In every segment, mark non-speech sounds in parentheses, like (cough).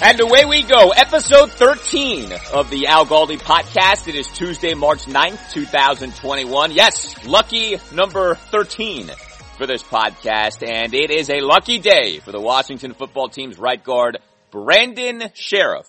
And away we go, episode 13 of the Al Galdi podcast. It is Tuesday, March 9th, 2021. Yes, lucky number 13 for this podcast, and it is a lucky day for the Washington football team's right guard, Brandon Scherff.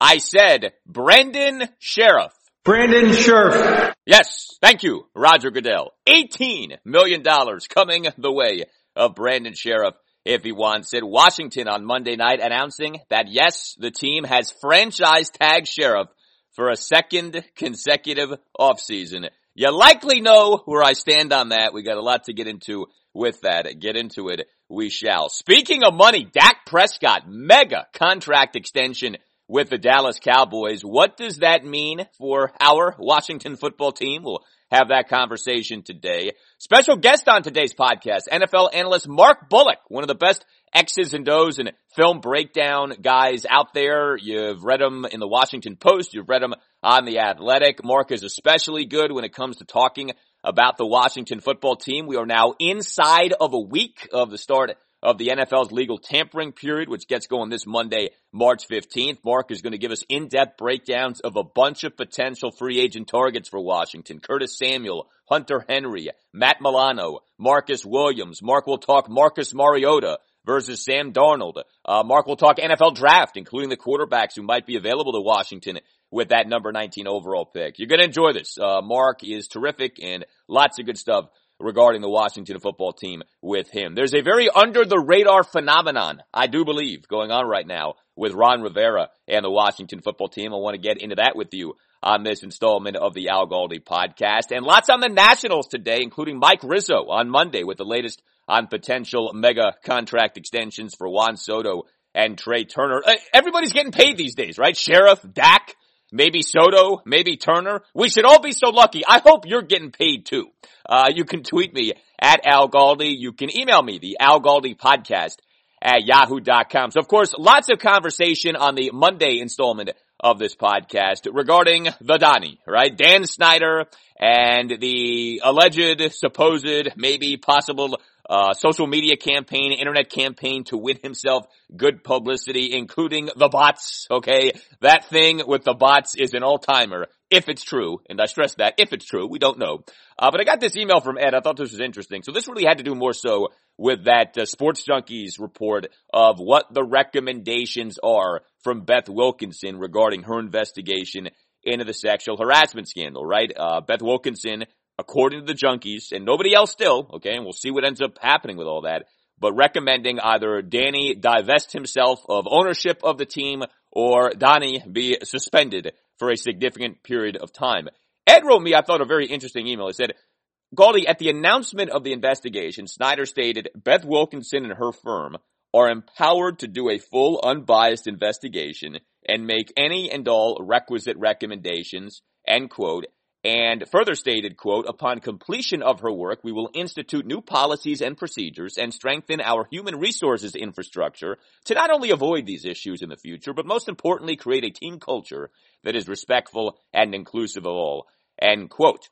I said Brandon Scherff. Brandon Scherff. Yes, thank you, Roger Goodell. $18 million coming the way of Brandon Scherff if he wants it. Washington on Monday night announcing that yes, the team has franchise tag Scherff for a second consecutive offseason. You likely know where I stand on that. We got a lot to get into with that. Get into it. We shall. Speaking of money, Dak Prescott, mega contract extension with the Dallas Cowboys. What does that mean for our Washington football team? We'll have that conversation today. Special guest on today's podcast, NFL analyst Mark Bullock, one of the best X's and O's and film breakdown guys out there. You've read him in the Washington Post. You've read him on the Athletic. Mark is especially good when it comes to talking about the Washington football team. We are now inside of a week of the start of the NFL's legal tampering period, which gets going this Monday, March 15th. Mark is going to give us in-depth breakdowns of a bunch of potential free agent targets for Washington. Curtis Samuel, Hunter Henry, Matt Milano, Marcus Williams. Mark will talk Marcus Mariota versus Sam Darnold. Uh, Mark will talk NFL draft, including the quarterbacks who might be available to Washington with that number 19 overall pick. You're going to enjoy this. Uh, Mark is terrific and lots of good stuff regarding the Washington football team with him. There's a very under the radar phenomenon, I do believe, going on right now with Ron Rivera and the Washington football team. I want to get into that with you on this installment of the Al Galdi podcast and lots on the Nationals today, including Mike Rizzo on Monday with the latest on potential mega contract extensions for Juan Soto and Trea Turner. Uh, everybody's getting paid these days, right? Scherff, Dak, maybe Soto, maybe Turner. We should all be so lucky. I hope you're getting paid too. Uh, you can tweet me at Al Galdi. You can email me, the Al Galdi podcast at yahoo.com. So of course, lots of conversation on the Monday installment of this podcast regarding the Donnie, right? Dan Snyder and the alleged, supposed, maybe possible uh, social media campaign, internet campaign to win himself good publicity, including the bots. Okay. That thing with the bots is an all timer. If it's true, and I stress that, if it's true, we don't know. Uh, but I got this email from Ed. I thought this was interesting. So this really had to do more so with that uh, Sports Junkies report of what the recommendations are from Beth Wilkinson regarding her investigation into the sexual harassment scandal, right? Uh, Beth Wilkinson, according to the junkies, and nobody else still, okay, and we'll see what ends up happening with all that, but recommending either Danny divest himself of ownership of the team or Donnie be suspended for a significant period of time. Ed wrote me, I thought, a very interesting email. He said, Galdi, at the announcement of the investigation, Snyder stated Beth Wilkinson and her firm are empowered to do a full, unbiased investigation and make any and all requisite recommendations, end quote, and further stated, quote, upon completion of her work, we will institute new policies and procedures and strengthen our human resources infrastructure to not only avoid these issues in the future, but most importantly, create a team culture that is respectful and inclusive of all, end quote.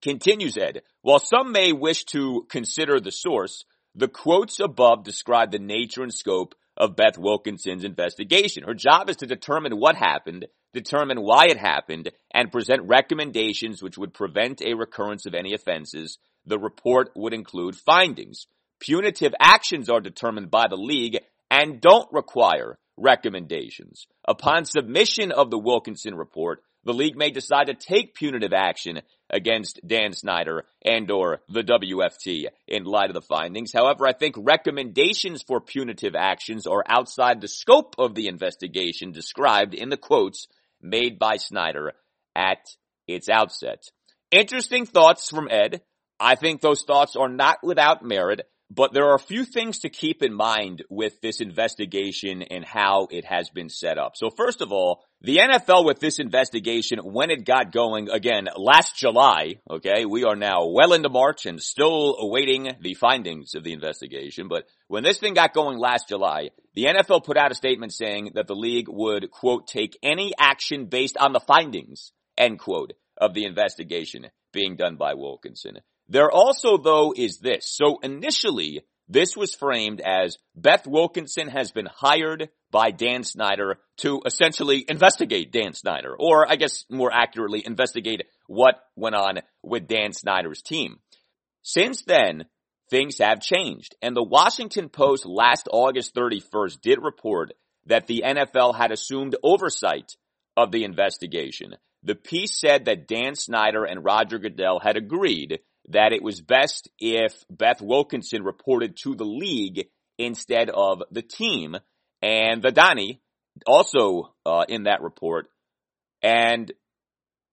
Continues Ed, while some may wish to consider the source, the quotes above describe the nature and scope of Beth Wilkinson's investigation. Her job is to determine what happened, determine why it happened, and present recommendations which would prevent a recurrence of any offenses. The report would include findings. Punitive actions are determined by the league and don't require recommendations. Upon submission of the Wilkinson report, the league may decide to take punitive action against Dan Snyder and or the WFT in light of the findings. However, I think recommendations for punitive actions are outside the scope of the investigation described in the quotes made by Snyder at its outset. Interesting thoughts from Ed. I think those thoughts are not without merit. But there are a few things to keep in mind with this investigation and how it has been set up. So first of all, the NFL with this investigation, when it got going again last July, okay, we are now well into March and still awaiting the findings of the investigation. But when this thing got going last July, the NFL put out a statement saying that the league would, quote, take any action based on the findings, end quote, of the investigation being done by Wilkinson. There also, though, is this. So initially, this was framed as Beth Wilkinson has been hired by Dan Snyder to essentially investigate Dan Snyder, or I guess more accurately, investigate what went on with Dan Snyder's team. Since then, things have changed, and the Washington Post last August 31st did report that the NFL had assumed oversight of the investigation. The piece said that Dan Snyder and Roger Goodell had agreed that it was best if Beth Wilkinson reported to the league instead of the team. And the Donnie also uh, in that report, and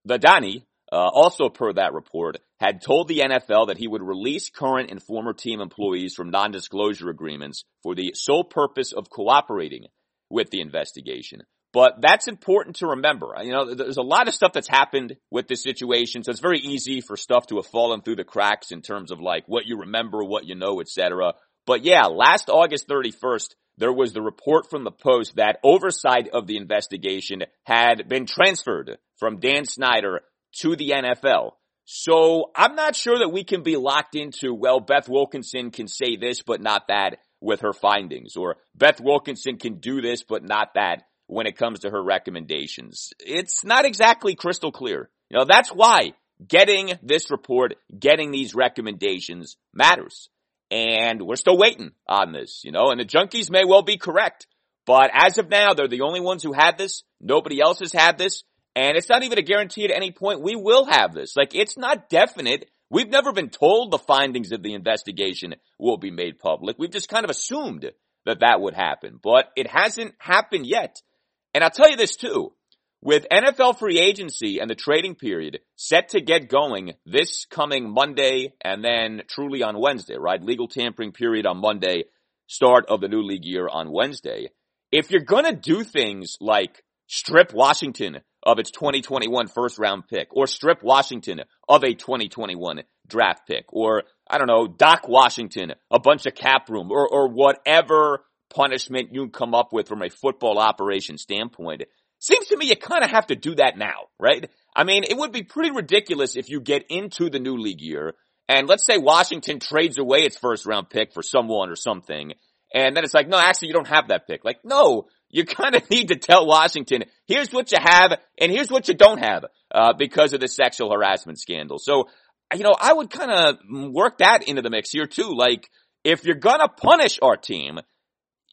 the Donnie uh, also per that report had told the NFL that he would release current and former team employees from non-disclosure agreements for the sole purpose of cooperating with the investigation. But that's important to remember. You know, there's a lot of stuff that's happened with this situation, so it's very easy for stuff to have fallen through the cracks in terms of like what you remember, what you know, etc. But yeah, last August 31st, there was the report from the Post that oversight of the investigation had been transferred from Dan Snyder to the NFL. So I'm not sure that we can be locked into, well, Beth Wilkinson can say this, but not that with her findings, or Beth Wilkinson can do this, but not that when it comes to her recommendations. It's not exactly crystal clear. You know, that's why getting this report, getting these recommendations matters. And we're still waiting on this, you know, and the junkies may well be correct. But as of now, they're the only ones who had this. Nobody else has had this. And it's not even a guarantee at any point we will have this. Like, it's not definite. We've never been told the findings of the investigation will be made public. We've just kind of assumed that that would happen, but it hasn't happened yet. And I'll tell you this too. With NFL free agency and the trading period set to get going this coming Monday and then truly on Wednesday, right? Legal tampering period on Monday, start of the new league year on Wednesday. If you're gonna do things like strip Washington of its 2021 first round pick or strip Washington of a 2021 draft pick or I don't know, dock Washington a bunch of cap room or, or whatever punishment you come up with from a football operation standpoint. Seems to me you kind of have to do that now, right? I mean, it would be pretty ridiculous if you get into the new league year and let's say Washington trades away its first round pick for someone or something, and then it's like, no, actually you don't have that pick. Like, no, you kind of (laughs) need to tell Washington, here's what you have and here's what you don't have, uh, because of the sexual harassment scandal. So, you know, I would kind of work that into the mix here too. Like, if you're gonna punish our team,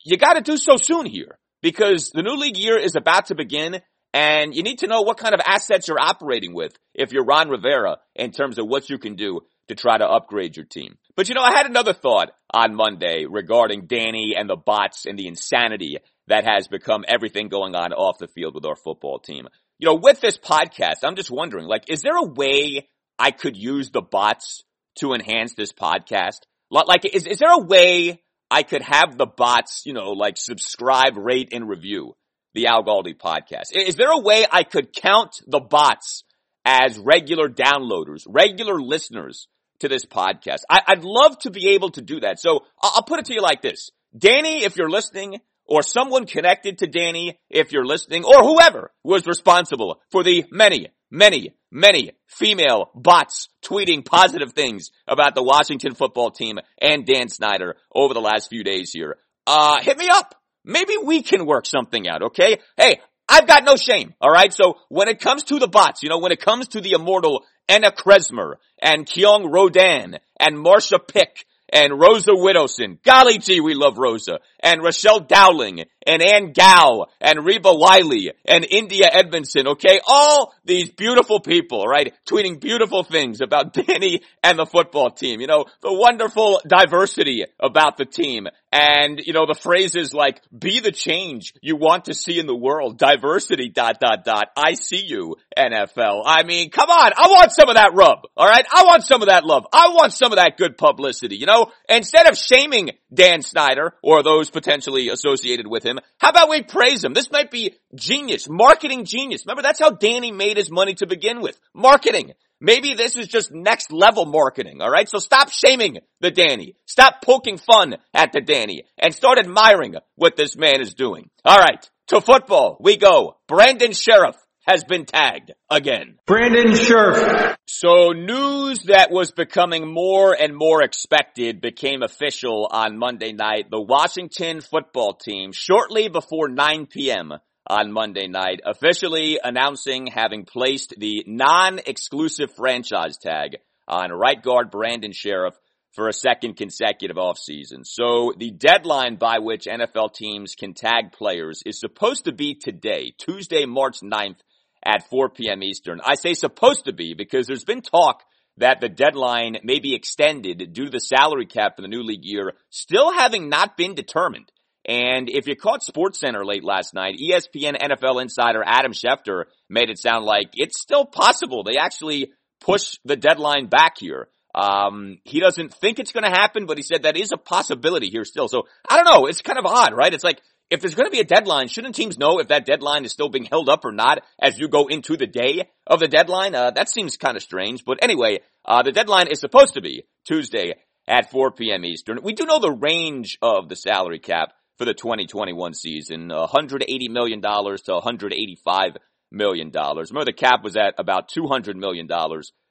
you gotta do so soon here because the new league year is about to begin and you need to know what kind of assets you're operating with if you're Ron Rivera in terms of what you can do to try to upgrade your team. But you know, I had another thought on Monday regarding Danny and the bots and the insanity that has become everything going on off the field with our football team. You know, with this podcast, I'm just wondering, like, is there a way I could use the bots to enhance this podcast? Like, is, is there a way I could have the bots, you know, like subscribe, rate, and review the Al Galdi podcast? Is there a way I could count the bots as regular downloaders, regular listeners to this podcast? I, would love to be able to do that. So I'll put it to you like this. Danny, if you're listening, or someone connected to Danny, if you're listening, or whoever was responsible for the many, many, many female bots tweeting positive things about the Washington football team and Dan Snyder over the last few days here. Uh, hit me up. Maybe we can work something out, okay? Hey, I've got no shame, alright? So when it comes to the bots, you know, when it comes to the immortal Enna Kresmer and Kyung Rodan and Marsha Pick and Rosa Widowson. Golly gee, we love Rosa. And Rochelle Dowling and Ann Gow and Reba Wiley and India Edmondson, okay? All these beautiful people, right? Tweeting beautiful things about (laughs) Danny and the football team. You know, the wonderful diversity about the team. And, you know, the phrases like, be the change you want to see in the world. Diversity, dot, dot, dot. I see you, NFL. I mean, come on. I want some of that rub. Alright? I want some of that love. I want some of that good publicity. You know, instead of shaming Dan Snyder or those potentially associated with him. How about we praise him? This might be genius, marketing genius. Remember, that's how Danny made his money to begin with. Marketing. Maybe this is just next level marketing, alright? So stop shaming the Danny. Stop poking fun at the Danny and start admiring what this man is doing. Alright, to football we go. Brandon Scherff has been tagged again. Brandon Scherff. So news that was becoming more and more expected became official on Monday night. The Washington football team, shortly before 9 p.m. on Monday night, officially announcing having placed the non-exclusive franchise tag on right guard Brandon Scherff for a second consecutive offseason. So the deadline by which NFL teams can tag players is supposed to be today, Tuesday, March 9th at 4 p.m. Eastern. I say supposed to be because there's been talk that the deadline may be extended due to the salary cap for the new league year still having not been determined. And if you caught SportsCenter late last night, ESPN NFL insider Adam Schefter made it sound like it's still possible they actually push the deadline back here. Um, he doesn't think it's going to happen, but he said that is a possibility here still. So I don't know. It's kind of odd, right? It's like if there's going to be a deadline, shouldn't teams know if that deadline is still being held up or not as you go into the day of the deadline? Uh, that seems kind of strange. But anyway, uh, the deadline is supposed to be Tuesday at 4 p.m. Eastern. We do know the range of the salary cap for the 2021 season, $180 million to $185 million. Remember the cap was at about $200 million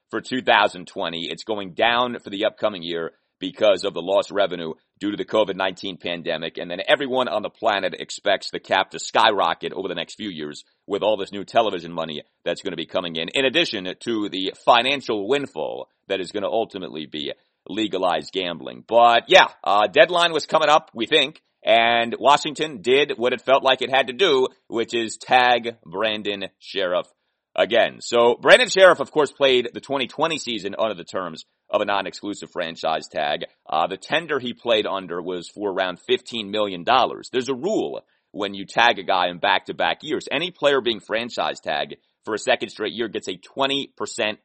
for 2020. It's going down for the upcoming year because of the lost revenue due to the COVID-19 pandemic. And then everyone on the planet expects the cap to skyrocket over the next few years with all this new television money that's going to be coming in, in addition to the financial windfall that is going to ultimately be legalized gambling. But yeah, uh, deadline was coming up, we think. And Washington did what it felt like it had to do, which is tag Brandon Scherff again. So Brandon Scherff, of course, played the 2020 season under the terms of a non-exclusive franchise tag. Uh, the tender he played under was for around $15 million. There's a rule when you tag a guy in back-to-back years. Any player being franchise tagged for a second straight year gets a 20%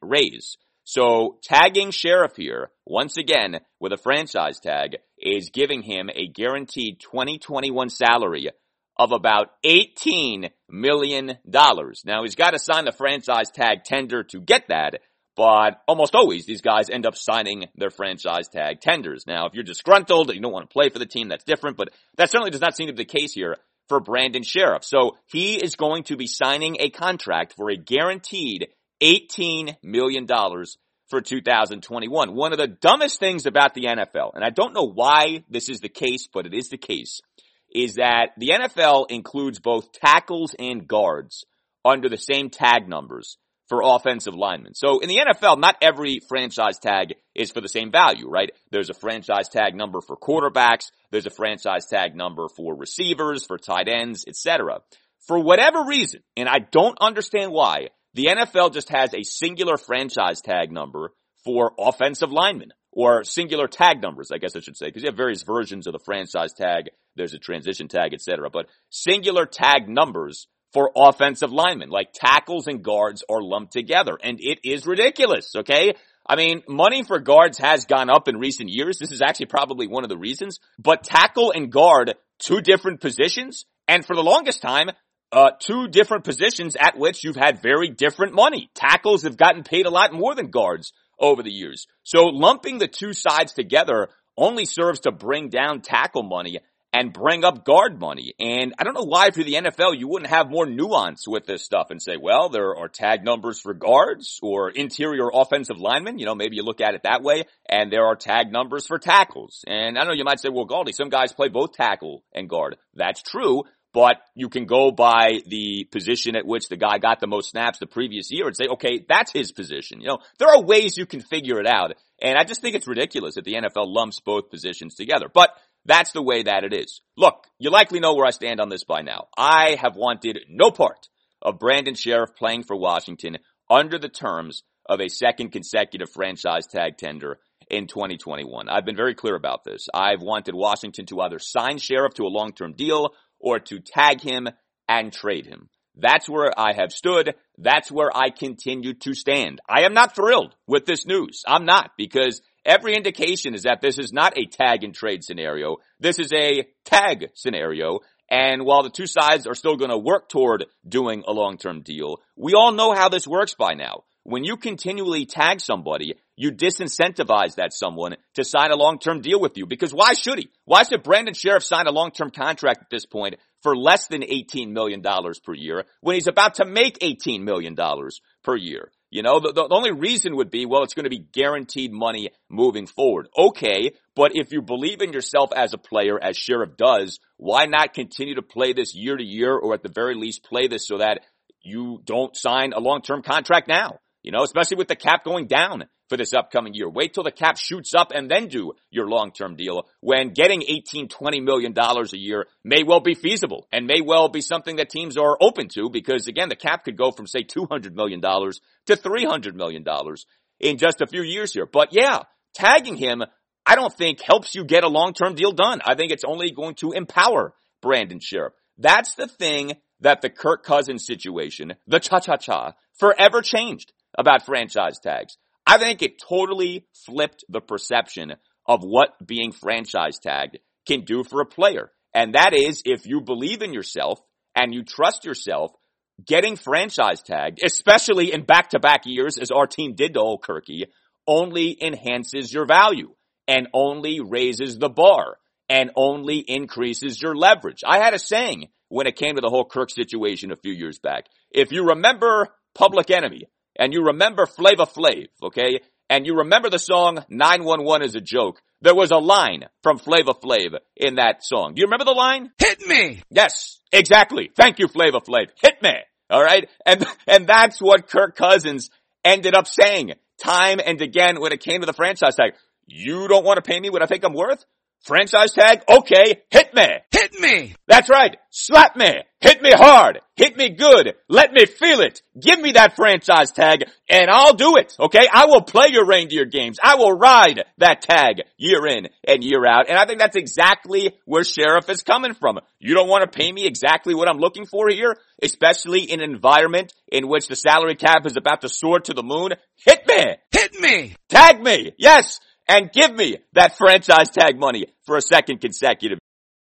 raise. So tagging Scherff here, once again, with a franchise tag, is giving him a guaranteed 2021 salary of about $18 million. Now he's got to sign the franchise tag tender to get that, but almost always these guys end up signing their franchise tag tenders. Now if you're disgruntled, and you don't want to play for the team, that's different, but that certainly does not seem to be the case here for Brandon Scherff. So he is going to be signing a contract for a guaranteed $18 million for 2021. One of the dumbest things about the NFL, and I don't know why this is the case, but it is the case, is that the NFL includes both tackles and guards under the same tag numbers for offensive linemen. So in the NFL, not every franchise tag is for the same value, right? There's a franchise tag number for quarterbacks. There's a franchise tag number for receivers, for tight ends, etc. For whatever reason, and I don't understand why, the NFL just has a singular franchise tag number for offensive linemen or singular tag numbers, I guess I should say, because you have various versions of the franchise tag. There's a transition tag, etc. But singular tag numbers for offensive linemen, like tackles and guards are lumped together. And it is ridiculous, okay? I mean, money for guards has gone up in recent years. This is actually probably one of the reasons. But tackle and guard, two different positions. And for the longest time, uh, two different positions at which you've had very different money. Tackles have gotten paid a lot more than guards over the years. So lumping the two sides together only serves to bring down tackle money and bring up guard money. And I don't know why for the NFL you wouldn't have more nuance with this stuff and say, well, there are tag numbers for guards or interior offensive linemen. You know, maybe you look at it that way. And there are tag numbers for tackles. And I know you might say, well, Galdi, some guys play both tackle and guard. That's true. But you can go by the position at which the guy got the most snaps the previous year and say, okay, that's his position. You know, there are ways you can figure it out. And I just think it's ridiculous that the NFL lumps both positions together. But that's the way that it is. Look, you likely know where I stand on this by now. I have wanted no part of Brandon Scherff playing for Washington under the terms of a second consecutive franchise tag tender in 2021. I've been very clear about this. I've wanted Washington to either sign Scherff to a long-term deal or to tag him and trade him. That's where I have stood. That's where I continue to stand. I am not thrilled with this news. I'm not because every indication is that this is not a tag and trade scenario. This is a tag scenario. And while the two sides are still going to work toward doing a long-term deal, we all know how this works by now. When you continually tag somebody, you disincentivize that someone to sign a long-term deal with you because why should he? Why should Brandon Scherff sign a long-term contract at this point for less than $18 million per year when he's about to make $18 million per year? You know, the, the only reason would be, well, it's going to be guaranteed money moving forward. Okay, but if you believe in yourself as a player, as Scherff does, why not continue to play this year to year or at the very least play this so that you don't sign a long-term contract now? You know, especially with the cap going down for this upcoming year. Wait till the cap shoots up and then do your long-term deal when getting 18, 20 million dollars a year may well be feasible and may well be something that teams are open to because again, the cap could go from say 200 million dollars to 300 million dollars in just a few years here. But yeah, tagging him, I don't think helps you get a long-term deal done. I think it's only going to empower Brandon Scherff. That's the thing that the Kirk Cousins situation, the cha-cha-cha, forever changed about franchise tags. I think it totally flipped the perception of what being franchise tagged can do for a player. And that is if you believe in yourself and you trust yourself, getting franchise tagged, especially in back to back years as our team did to old Kirky, only enhances your value and only raises the bar and only increases your leverage. I had a saying when it came to the whole Kirk situation a few years back. If you remember Public Enemy, and you remember Flavor Flav, okay, and you remember the song 911 is a joke, there was a line from Flavor Flav in that song. Do you remember the line? Hit me! Yes, exactly. Thank you, Flavor Flav. Hit me! Alright? And, and that's what Kirk Cousins ended up saying time and again when it came to the franchise tag. You don't want to pay me what I think I'm worth? Franchise tag? Okay, hit me. Hit me. That's right. Slap me. Hit me hard. Hit me good. Let me feel it. Give me that franchise tag and I'll do it. Okay. I will play your reindeer games. I will ride that tag year in and year out. And I think that's exactly where Scherff is coming from. You don't want to pay me exactly what I'm looking for here, especially in an environment in which the salary cap is about to soar to the moon. Hit me. Hit me. Tag me. Yes and give me that franchise tag money for a second consecutive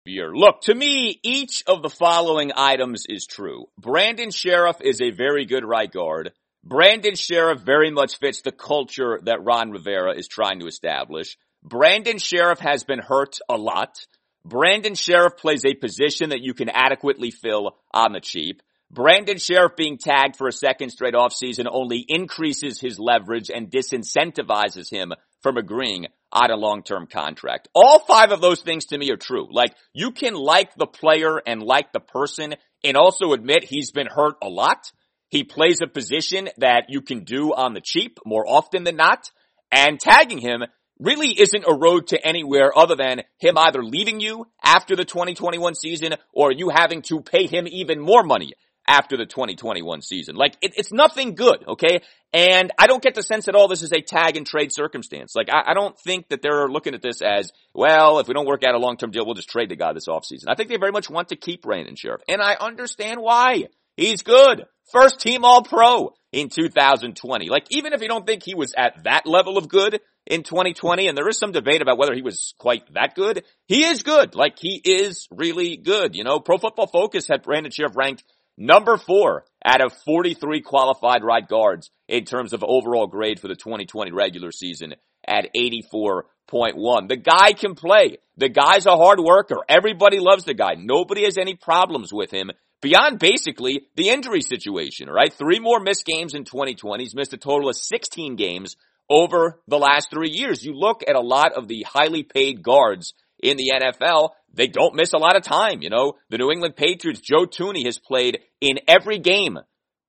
year. Look, to me, each of the following items is true. Brandon Scherff is a very good right guard. Brandon Scherff very much fits the culture that Ron Rivera is trying to establish. Brandon Scherff has been hurt a lot. Brandon Scherff plays a position that you can adequately fill on the cheap. Brandon Scherff being tagged for a second straight offseason only increases his leverage and disincentivizes him from agreeing on a long-term contract. All five of those things to me are true. Like, you can like the player and like the person and also admit he's been hurt a lot. He plays a position that you can do on the cheap more often than not. And tagging him really isn't a road to anywhere other than him either leaving you after the 2021 season or you having to pay him even more money after the 2021 season. Like, it, it's nothing good, okay? And I don't get the sense that all this is a tag and trade circumstance. Like, I, I don't think that they're looking at this as, well, if we don't work out a long-term deal, we'll just trade the guy this offseason. I think they very much want to keep Brandon Scherff. And I understand why. He's good. First team all pro in 2020. Like, even if you don't think he was at that level of good in 2020, and there is some debate about whether he was quite that good, he is good. Like, he is really good. You know, Pro Football Focus had Brandon Scherff ranked Number four out of 43 qualified right guards in terms of overall grade for the 2020 regular season at 84.1. The guy can play. The guy's a hard worker. Everybody loves the guy. Nobody has any problems with him beyond basically the injury situation, right? Three more missed games in 2020. He's missed a total of 16 games over the last three years. You look at a lot of the highly paid guards in the NFL, they don't miss a lot of time. You know, the New England Patriots, Joe Thuney has played in every game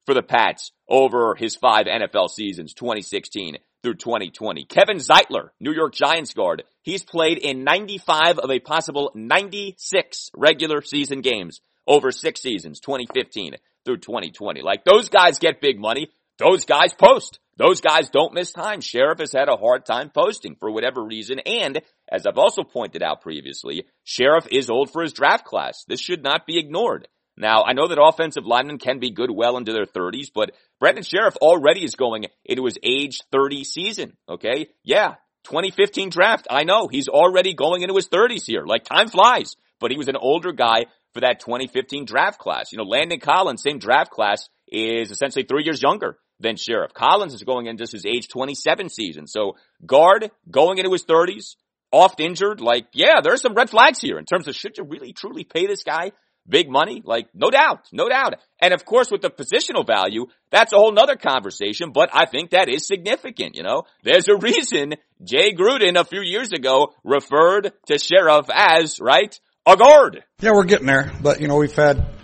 for the Pats over his five NFL seasons, 2016 through 2020. Kevin Zeitler, New York Giants guard, he's played in 95 of a possible 96 regular season games over six seasons, 2015 through 2020. Like those guys get big money. Those guys post. Those guys don't miss time. Scherff has had a hard time posting for whatever reason. And as I've also pointed out previously, Scherff is old for his draft class. This should not be ignored. Now, I know that offensive linemen can be good well into their 30s, but Brandon Scherff already is going into his age 30 season. Okay. Yeah. 2015 draft. I know he's already going into his 30s here. Like time flies, but he was an older guy for that 2015 draft class. You know, Landon Collins, same draft class, is essentially three years younger than Scherff. Collins is going into his age 27 season. So guard going into his 30s, oft injured. Like, yeah, there are some red flags here in terms of should you really truly pay this guy big money? Like, no doubt, no doubt. And of course, with the positional value, that's a whole nother conversation, but I think that is significant, you know? There's a reason Jay Gruden a few years ago referred to Scherff as, right, a guard. Yeah, we're getting there, but you know, we've had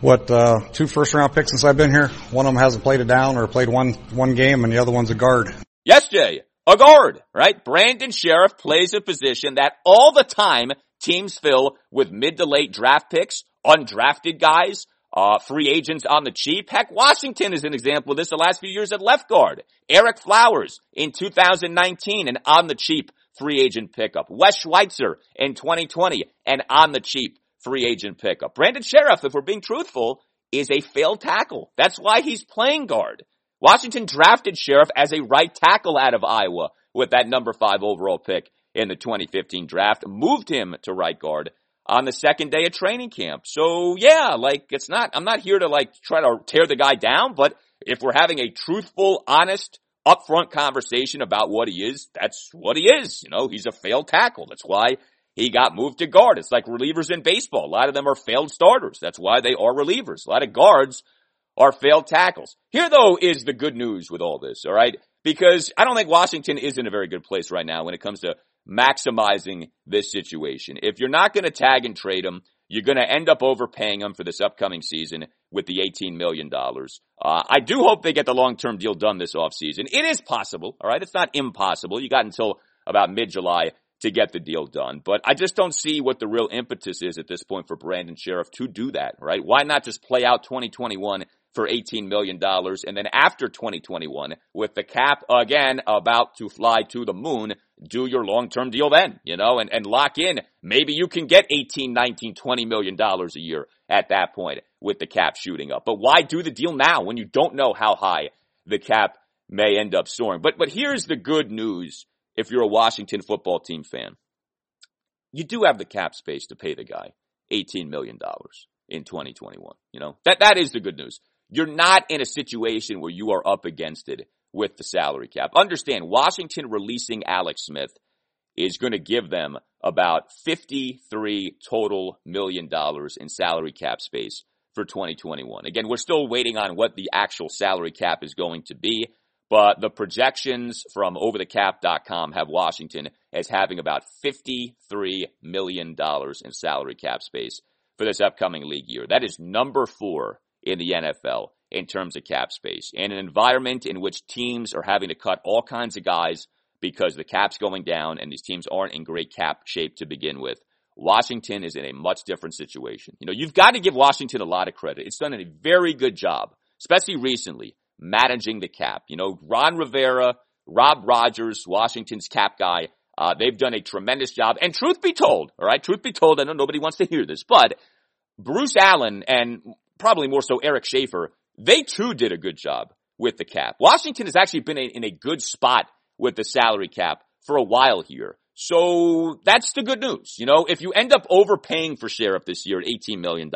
what uh, two first round picks since I've been here. One of them hasn't played a down or played one one game, and the other one's a guard. Yes, Jay, a guard, right? Brandon Scherff plays a position that all the time teams fill with mid to late draft picks, undrafted guys, uh, free agents on the cheap. Heck, Washington is an example of this the last few years at left guard. Ereck Flowers in 2019, and on the cheap free agent pickup. Wes Schweitzer in 2020, and on the cheap free agent pickup. Brandon Scherff, if we're being truthful, is a failed tackle. That's why he's playing guard. Washington drafted Scherff as a right tackle out of Iowa with that number five overall pick in the 2015 draft, moved him to right guard on the second day of training camp. So yeah, like it's not, I'm not here to like try to tear the guy down, but if we're having a truthful, honest, upfront conversation about what he is, that's what he is. You know, he's a failed tackle. That's why he got moved to guard. It's like relievers in baseball. A lot of them are failed starters. That's why they are relievers. A lot of guards are failed tackles. Here though is the good news with all this, alright? Because I don't think Washington is in a very good place right now when it comes to maximizing this situation. If you're not gonna tag and trade him, you're gonna end up overpaying him for this upcoming season with the $18 million. Uh, I do hope they get the long-term deal done this offseason. It is possible, alright? It's not impossible. You got until about mid-July to get the deal done. But I just don't see what the real impetus is at this point for Brandon Scherff to do that, right? Why not just play out 2021 for $18 million and then after 2021 with the cap again about to fly to the moon, do your long-term deal then, you know, and, and lock in. Maybe you can get 18, 19, 20 million dollars a year at that point with the cap shooting up. But why do the deal now when you don't know how high the cap may end up soaring? But, but here's the good news if you're a Washington football team fan. You do have the cap space to pay the guy $18 million in 2021. You know, that, that is the good news. You're not in a situation where you are up against it with the salary cap. Understand, Washington releasing Alex Smith is going to give them about 53 total million dollars in salary cap space for 2021. Again, we're still waiting on what the actual salary cap is going to be, but the projections from overthecap.com have Washington as having about $53 million in salary cap space for this upcoming league year. That is number four in the NFL in terms of cap space. In an environment in which teams are having to cut all kinds of guys because the cap's going down and these teams aren't in great cap shape to begin with. Washington is in a much different situation. You know, you've got to give Washington a lot of credit. It's done a very good job, especially recently, managing the cap. You know, Ron Rivera, Rob Rogers, Washington's cap guy, uh, they've done a tremendous job. And truth be told, all right, truth be told, I know nobody wants to hear this, but Bruce Allen and probably more so Eric Schaffer, they too did a good job with the cap. Washington has actually been in a good spot with the salary cap for a while here. So that's the good news. You know, if you end up overpaying for Scherff this year at $18 million,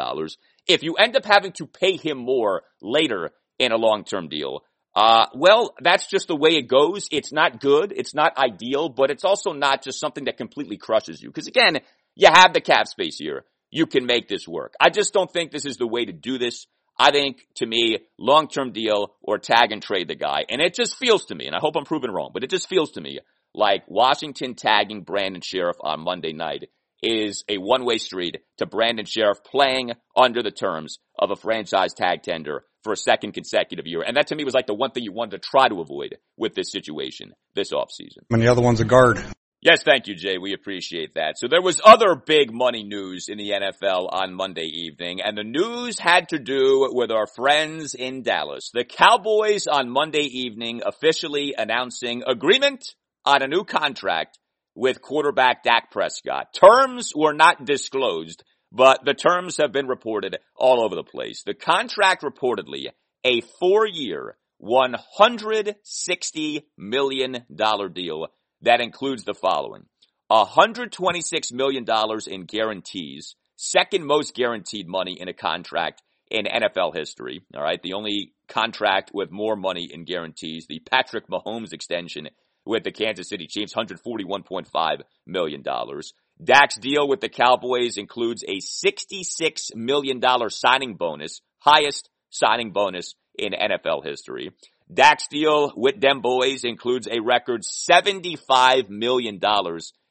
if you end up having to pay him more later in a long-term deal, uh, well, that's just the way it goes. It's not good. It's not ideal, but it's also not just something that completely crushes you. Cause again, you have the cap space here. You can make this work. I just don't think this is the way to do this. I think to me, long term deal or tag and trade the guy. And it just feels to me, and I hope I'm proven wrong, but it just feels to me like Washington tagging Brandon Scherff on Monday night is a one way street to Brandon Scherff playing under the terms of a franchise tag tender for a second consecutive year. And that to me was like the one thing you wanted to try to avoid with this situation this offseason. And the other one's a guard. Yes, thank you, Jay. We appreciate that. So there was other big money news in the NFL on Monday evening, and the news had to do with our friends in Dallas. The Cowboys on Monday evening officially announcing agreement on a new contract with quarterback Dak Prescott. Terms were not disclosed, but the terms have been reported all over the place. The contract reportedly a four year, $160 million deal that includes the following. $126 million in guarantees, second most guaranteed money in a contract in NFL history. All right. The only contract with more money in guarantees, the Patrick Mahomes extension with the Kansas City Chiefs, $141.5 million. Dak's deal with the Cowboys includes a $66 million signing bonus, highest signing bonus in NFL history. Dak's deal with them boys includes a record $75 million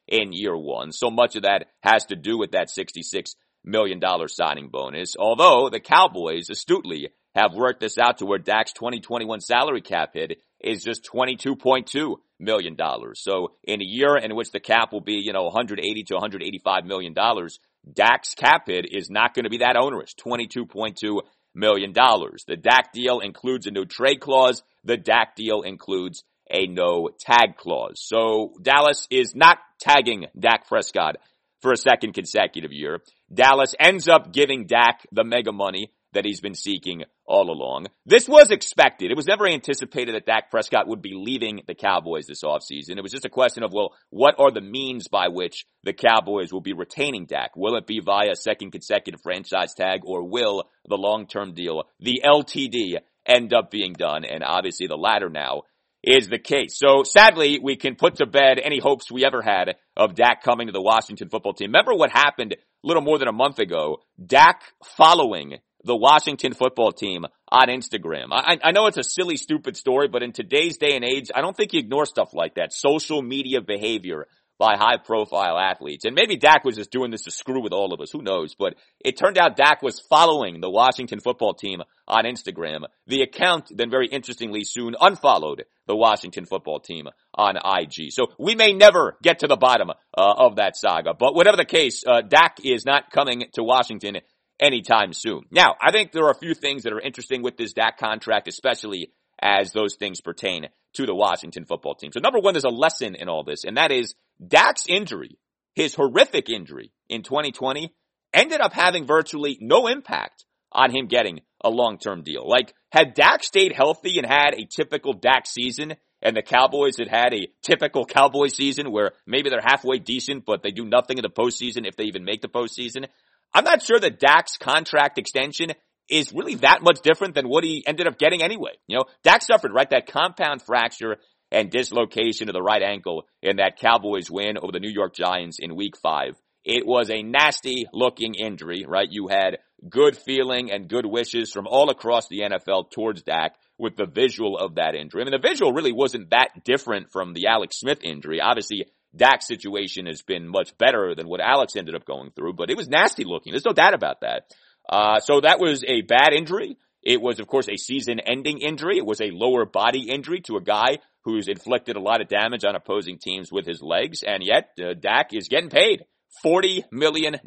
in year one. So much of that has to do with that $66 million signing bonus. Although the Cowboys astutely have worked this out to where Dak's 2021 salary cap hit is just $22.2 million. dollars. So in a year in which the cap will be, you know, 180 to 185 million dollars, Dak's cap hit is not going to be that onerous. 22.2 million dollars. The Dak deal includes a no trade clause. The Dak deal includes a no tag clause. So Dallas is not tagging Dak Prescott for a second consecutive year. Dallas ends up giving Dak the mega money that he's been seeking all along. This was expected. It was never anticipated that Dak Prescott would be leaving the Cowboys this offseason. It was just a question of, well, what are the means by which the Cowboys will be retaining Dak? Will it be via second consecutive franchise tag or will the long-term deal, the LTD, end up being done? And obviously the latter now is the case. So sadly, we can put to bed any hopes we ever had of Dak coming to the Washington football team. Remember what happened a little more than a month ago? Dak following the Washington football team on Instagram. I, I know it's a silly, stupid story, but in today's day and age, I don't think you ignore stuff like that. Social media behavior by high profile athletes. And maybe Dak was just doing this to screw with all of us. Who knows? But it turned out Dak was following the Washington football team on Instagram. The account then very interestingly soon unfollowed the Washington football team on IG. So we may never get to the bottom uh, of that saga. But whatever the case, uh, Dak is not coming to Washington anytime soon. Now, I think there are a few things that are interesting with this Dak contract, especially as those things pertain to the Washington football team. So number one, there's a lesson in all this, and that is Dak's injury, his horrific injury in 2020 ended up having virtually no impact on him getting a long-term deal. Like, had Dak stayed healthy and had a typical Dak season, and the Cowboys had had a typical Cowboy season where maybe they're halfway decent, but they do nothing in the postseason if they even make the postseason, I'm not sure that Dak's contract extension is really that much different than what he ended up getting anyway. You know, Dak suffered, right, that compound fracture and dislocation of the right ankle in that Cowboys win over the New York Giants in week five. It was a nasty looking injury, right? You had good feeling and good wishes from all across the NFL towards Dak with the visual of that injury. I mean, the visual really wasn't that different from the Alex Smith injury. Obviously, Dak's situation has been much better than what Alex ended up going through, but it was nasty looking. There's no doubt about that. Uh, so that was a bad injury. It was, of course, a season ending injury. It was a lower body injury to a guy who's inflicted a lot of damage on opposing teams with his legs. And yet, uh, Dak is getting paid $40 million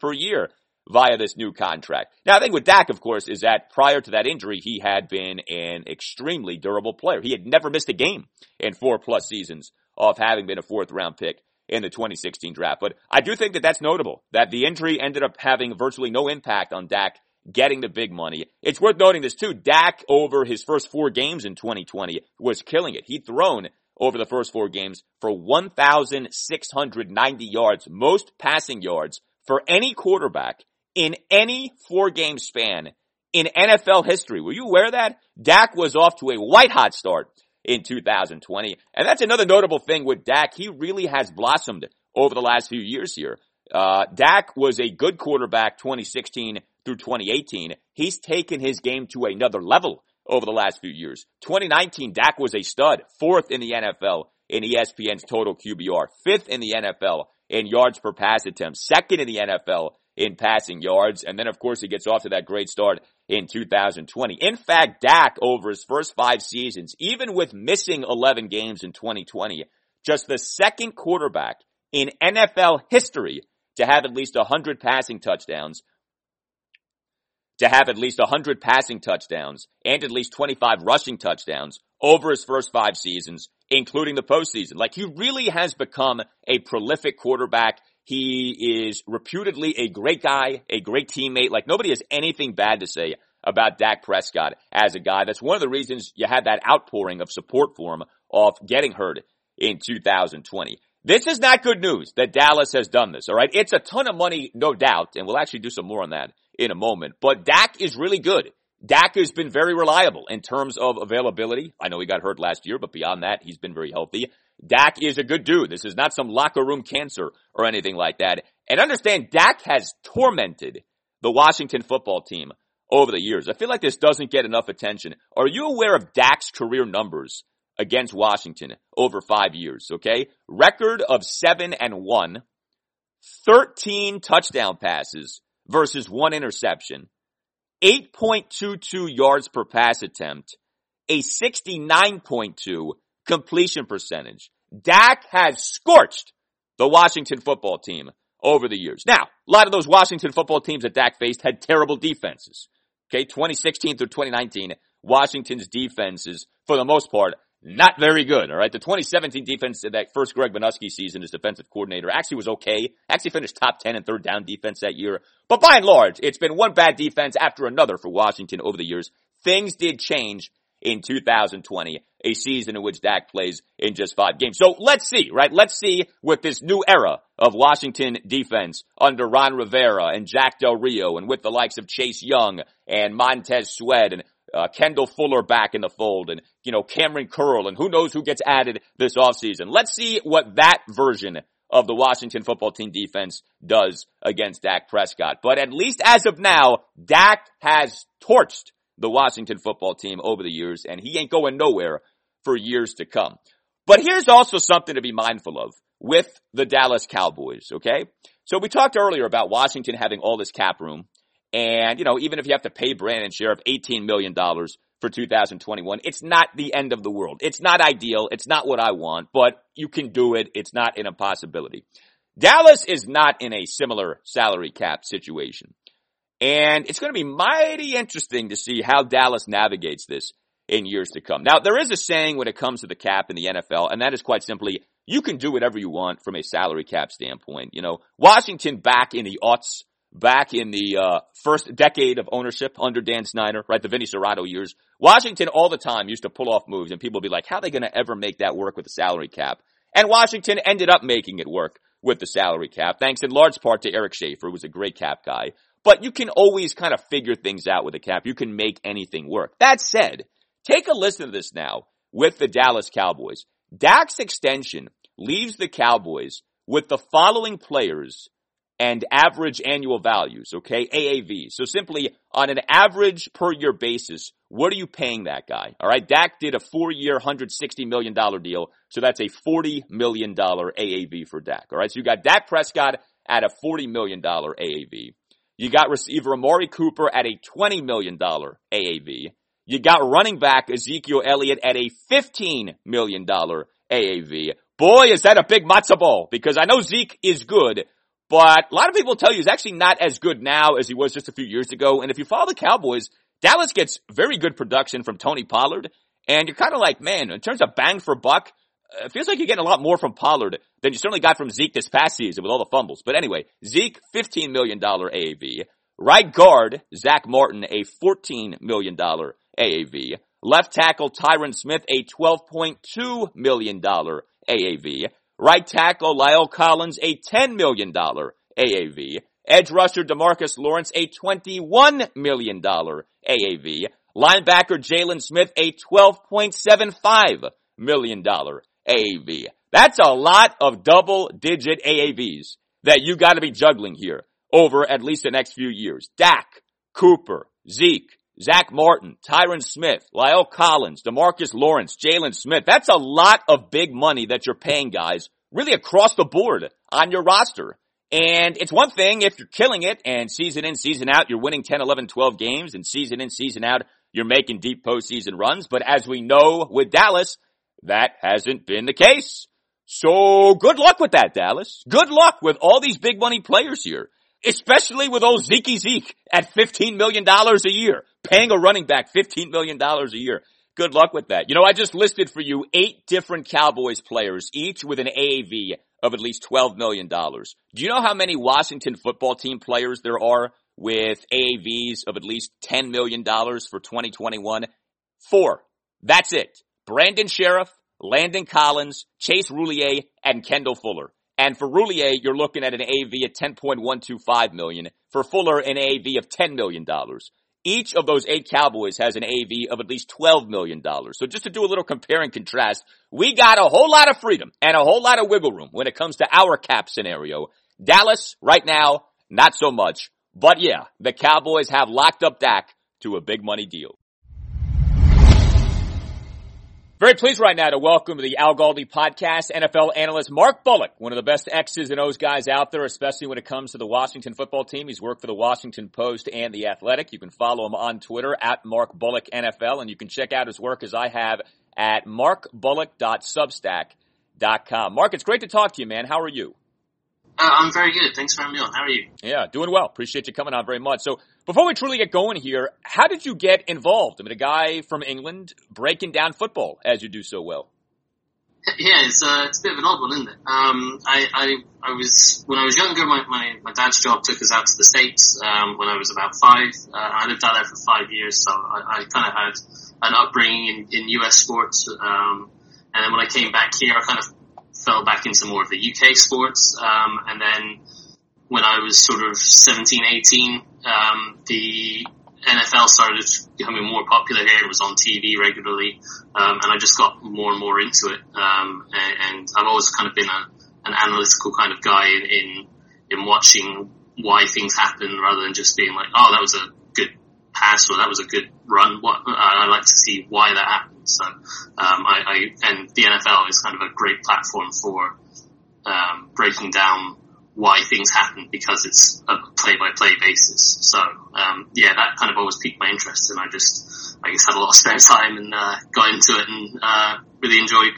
per year via this new contract. Now, I think with Dak, of course, is that prior to that injury, he had been an extremely durable player. He had never missed a game in four plus seasons of having been a fourth round pick in the 2016 draft. But I do think that that's notable, that the injury ended up having virtually no impact on Dak getting the big money. It's worth noting this too. Dak over his first four games in 2020 was killing it. He'd thrown over the first four games for 1,690 yards, most passing yards for any quarterback in any four game span in NFL history. Were you aware of that? Dak was off to a white hot start in 2020. And that's another notable thing with Dak. He really has blossomed over the last few years here. Uh, Dak was a good quarterback 2016 through 2018. He's taken his game to another level over the last few years. 2019, Dak was a stud, fourth in the NFL in ESPN's total QBR, fifth in the NFL in yards per pass attempt, second in the NFL in passing yards. And then, of course, he gets off to that great start in 2020. In fact, Dak over his first five seasons, even with missing 11 games in 2020, just the second quarterback in NFL history to have at least 100 passing touchdowns, to have at least 100 passing touchdowns and at least 25 rushing touchdowns over his first five seasons, including the postseason. Like he really has become a prolific quarterback. He is reputedly a great guy, a great teammate. Like nobody has anything bad to say about Dak Prescott as a guy. That's one of the reasons you had that outpouring of support for him off getting hurt in 2020. This is not good news that Dallas has done this, alright? It's a ton of money, no doubt, and we'll actually do some more on that in a moment, but Dak is really good. Dak has been very reliable in terms of availability. I know he got hurt last year, but beyond that, he's been very healthy. Dak is a good dude. This is not some locker room cancer or anything like that. And understand, Dak has tormented the Washington football team over the years. I feel like this doesn't get enough attention. Are you aware of Dak's career numbers against Washington over five years? Okay. Record of seven and one, 13 touchdown passes versus one interception, 8.22 yards per pass attempt, a 69.2 completion percentage. Dak has scorched the Washington football team over the years. Now, a lot of those Washington football teams that Dak faced had terrible defenses. Okay, 2016 through 2019, Washington's defenses, for the most part, not very good. All right, the 2017 defense that first Greg Manusky season as defensive coordinator actually was okay. Actually finished top 10 in third down defense that year. But by and large, it's been one bad defense after another for Washington over the years. Things did change in 2020, a season in which Dak plays in just five games. So let's see, right? Let's see with this new era of Washington defense under Ron Rivera and Jack Del Rio and with the likes of Chase Young and Montez Sweat and uh, Kendall Fuller back in the fold and, you know, Kamren Curl and who knows who gets added this offseason. Let's see what that version of the Washington football team defense does against Dak Prescott. But at least as of now, Dak has torched the Washington football team over the years and he ain't going nowhere for years to come. But here's also something to be mindful of with the Dallas Cowboys, okay? So we talked earlier about Washington having all this cap room and, you know, even if you have to pay Brandon Scherff $18 million for 2021, it's not the end of the world. It's not ideal. It's not what I want, but you can do it. It's not an impossibility. Dallas is not in a similar salary cap situation. And it's going to be mighty interesting to see how Dallas navigates this in years to come. Now, there is a saying when it comes to the cap in the NFL, and that is quite simply, you can do whatever you want from a salary cap standpoint. You know, Washington back in the aughts, back in the uh, first decade of ownership under Dan Snyder, right, the Vinny Cerrato years, Washington all the time used to pull off moves, and people would be like, how are they going to ever make that work with the salary cap? And Washington ended up making it work with the salary cap, thanks in large part to Eric Schaffer, who was a great cap guy. But you can always kind of figure things out with a cap. You can make anything work. That said, take a listen to this now with the Dallas Cowboys. Dak's extension leaves the Cowboys with the following players and average annual values, okay? AAV. So simply on an average per year basis, what are you paying that guy? All right. Dak did a four year, $160 million deal. So that's a $40 million AAV for Dak. All right. So you got Dak Prescott at a $40 million AAV. You got receiver Amari Cooper at a $20 million AAV. You got running back Ezekiel Elliott at a $15 million AAV. Boy, is that a big matzo ball because I know Zeke is good, but a lot of people tell you he's actually not as good now as he was just a few years ago. And if you follow the Cowboys, Dallas gets very good production from Tony Pollard. And you're kind of like, man, in terms of bang for buck, it feels like you're getting a lot more from Pollard than you certainly got from Zeke this past season with all the fumbles. But anyway, Zeke, $15 million AAV. Right guard, Zack Martin, a $14 million AAV. Left tackle, Tyron Smith, a $12.2 million AAV. Right tackle La'el Collins, a $10 million AAV. Edge rusher Demarcus Lawrence, a $21 million AAV. Linebacker Jaylon Smith, a $12.75 million AAV. That's a lot of double digit AAVs that you gotta be juggling here over at least the next few years. Dak, Cooper, Zeke, Zack Martin, Tyron Smith, La'el Collins, Demarcus Lawrence, Jaylon Smith. That's a lot of big money that you're paying guys really across the board on your roster. And it's one thing if you're killing it and season in, season out, you're winning 10, 11, 12 games and season in, season out, you're making deep postseason runs. But as we know with Dallas, that hasn't been the case. So good luck with that, Dallas. Good luck with all these big money players here especially with old Zeke Zeke at $15 million a year, paying a running back $15 million a year. Good luck with that. You know, I just listed for you eight different Cowboys players, each with an AAV of at least $12 million. Do you know how many Washington football team players there are with AAVs of at least $10 million for 2021? Four. That's it. Brandon Scherff, Landon Collins, Chase Roullier, and Kendall Fuller. And for Roullier, you're looking at an AV of 10.125 million. For Fuller, an AV of $10 million. Each of those eight Cowboys has an AV of at least $12 million. So just to do a little compare and contrast, we got a whole lot of freedom and a whole lot of wiggle room when it comes to our cap scenario. Dallas, right now, not so much. But yeah, the Cowboys have locked up Dak to a big money deal. Very pleased right now to welcome to the Al Galdi podcast NFL analyst Mark Bullock, one of the best X's and O's guys out there, especially when it comes to the Washington football team. He's worked for the Washington Post and the Athletic. You can follow him on Twitter at Mark Bullock NFL, and you can check out his work as I have at markbullock.substack.com. Mark, it's great to talk to you, man. How are you? Uh, I'm very good. Thanks for having me on. How are you? Yeah, doing well. Appreciate you coming on very much. So before we truly get going here, how did you get involved? I mean, a guy from England breaking down football as you do so well. Yeah, it's, uh, it's a bit of an odd one, isn't it? Um, I, I, I was, when I was younger, my, my, my dad's job took us out to the States, um, when I was about five. Uh, I lived out there for five years, so I, I kind of had an upbringing in, in US sports. Um, and then when I came back here, I kind of fell back into more of the UK sports. Um, and then when I was sort of 17, 18, um, the NFL started becoming more popular here. It was on TV regularly, um, and I just got more and more into it. Um, and, and, I've always kind of been a, an analytical kind of guy in, in, in watching why things happen rather than just being like, oh, that was a good pass or that was a good run. What I like to see why that happened. So, um, I, I, and the NFL is kind of a great platform for um, breaking down why things happen because it's a play-by-play basis. So, um, yeah, that kind of always piqued my interest, and I just, I guess, had a lot of (laughs) spare time and uh, got into it and uh, really enjoyed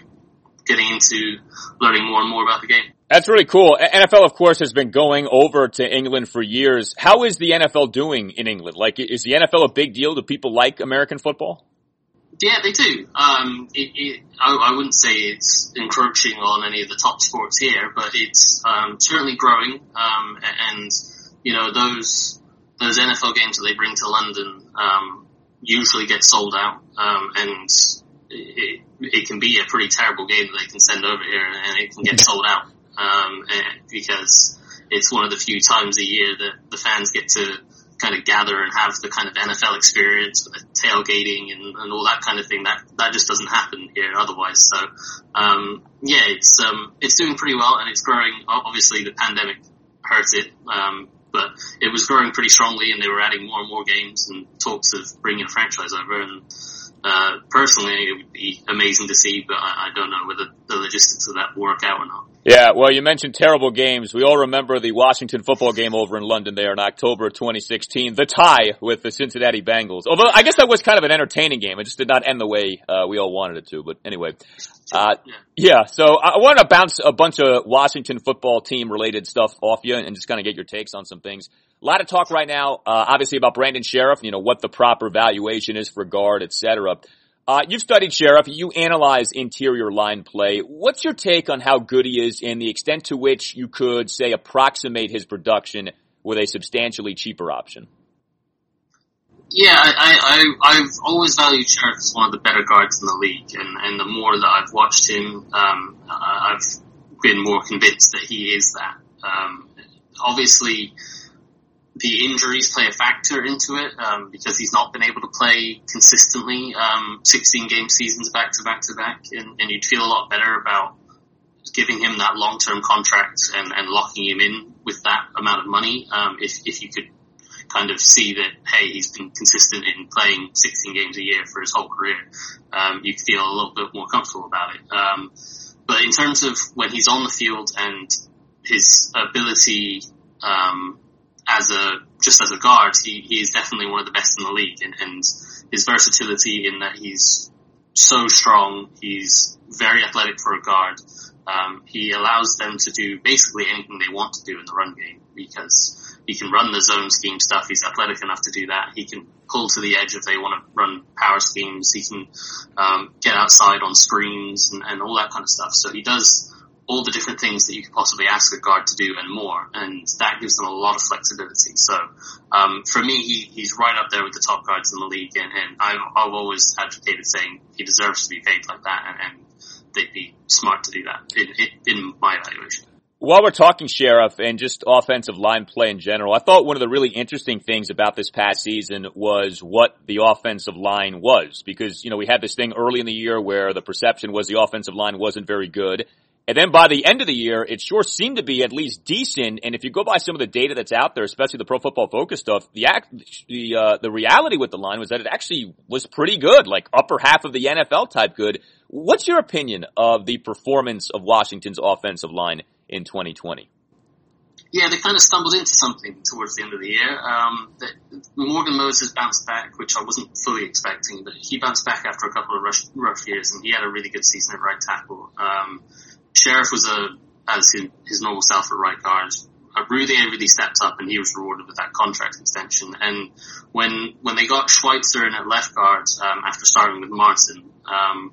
getting into learning more and more about the game. That's really cool. NFL, of course, has been going over to England for years. How is the NFL doing in England? Like, is the NFL a big deal? Do people like American football? Yeah, they do. Um, it, it, I, I, wouldn't say it's encroaching on any of the top sports here, but it's um, certainly growing. Um, and you know those those NFL games that they bring to London um, usually get sold out, um, and it, it, can be a pretty terrible game that they can send over here, and it can get sold out um, because it's one of the few times a year that the fans get to kind of gather and have the kind of NFL experience with the tailgating and, and all that kind of thing. That that just doesn't happen here otherwise. So um, yeah, it's um, it's doing pretty well and it's growing. Obviously, the pandemic hurt it. Um, but it was growing pretty strongly, and they were adding more and more games and talks of bringing a franchise over. And uh, personally, it would be amazing to see, but I, I don't know whether the logistics of that work out or not. Yeah, well, you mentioned terrible games. We all remember the Washington football game over in London there in October of 2016, the tie with the Cincinnati Bengals. Although I guess that was kind of an entertaining game. It just did not end the way uh, we all wanted it to. But anyway, uh, yeah. So I want to bounce a bunch of Washington football team related stuff off you and just kind of get your takes on some things. A lot of talk right now, uh, obviously about Brandon Scherff. You know what the proper valuation is for guard, etc. Uh, you've studied Scherff. You analyze interior line play. What's your take on how good he is and the extent to which you could, say, approximate his production with a substantially cheaper option? Yeah, I, I, have always valued Scherff as one of the better guards in the league, and, and the more that I've watched him, um, I've been more convinced that he is that. Um, obviously, the injuries play a factor into it um, because he's not been able to play consistently um, 16 game seasons back to back to back, and, and you'd feel a lot better about giving him that long term contract and, and locking him in with that amount of money um, if if you could kind of see that hey he's been consistent in playing 16 games a year for his whole career, um, you feel a little bit more comfortable about it. Um, but in terms of when he's on the field and his ability um, as a just as a guard, he, he is definitely one of the best in the league, and, and his versatility in that he's so strong, he's very athletic for a guard. Um, he allows them to do basically anything they want to do in the run game because he can run the zone scheme stuff. He's athletic enough to do that. He can pull to the edge if they want to run power schemes. He can um, get outside on screens and, and all that kind of stuff. So he does all the different things that you could possibly ask a guard to do and more, and that gives them a lot of flexibility. So um, for me, he, he's right up there with the top guards in the league, and, and I've, I've always advocated saying he deserves to be paid like that, and, and they'd be smart to do that in, in my evaluation. While we're talking Scherff and just offensive line play in general, I thought one of the really interesting things about this past season was what the offensive line was. Because, you know, we had this thing early in the year where the perception was the offensive line wasn't very good. And then by the end of the year, it sure seemed to be at least decent. And if you go by some of the data that's out there, especially the Pro Football Focus stuff, the act, the uh, the reality with the line was that it actually was pretty good, like upper half of the NFL type good. What's your opinion of the performance of Washington's offensive line in 2020? Yeah, they kind of stumbled into something towards the end of the year. Um, Morgan Moses bounced back, which I wasn't fully expecting, but he bounced back after a couple of rough, years, and he had a really good season at right tackle. Um, Scherff was a as his, his normal self at right guard. Uh, Roullier really stepped up, and he was rewarded with that contract extension. And when when they got Schweitzer in at left guard um, after starting with Martin, um,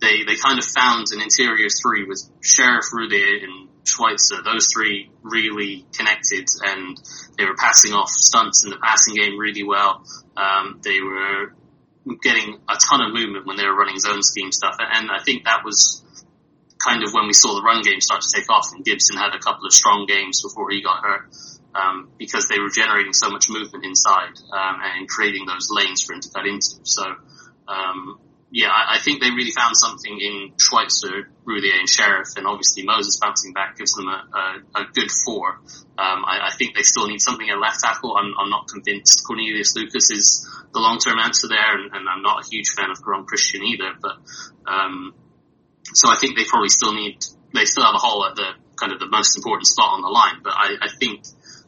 they they kind of found an interior three with Scherff, Roullier, and Schweitzer. Those three really connected, and they were passing off stunts in the passing game really well. Um, they were getting a ton of movement when they were running zone scheme stuff, and I think that was kind of when we saw the run game start to take off and Gibson had a couple of strong games before he got hurt. Um, because they were generating so much movement inside um, and creating those lanes for him to cut into. So, um, yeah, I, I, think they really found something in Schweitzer, Roullier, and Scherff, and obviously Moses bouncing back gives them a, a, a good four. Um, I, I, think they still need something at left tackle. I'm, I'm not convinced Cornelius Lucas is the long-term answer there, and, and, I'm not a huge fan of Geron Christian either. But um, so I think they probably still need, they still have a hole at the kind of the most important spot on the line. But I, I think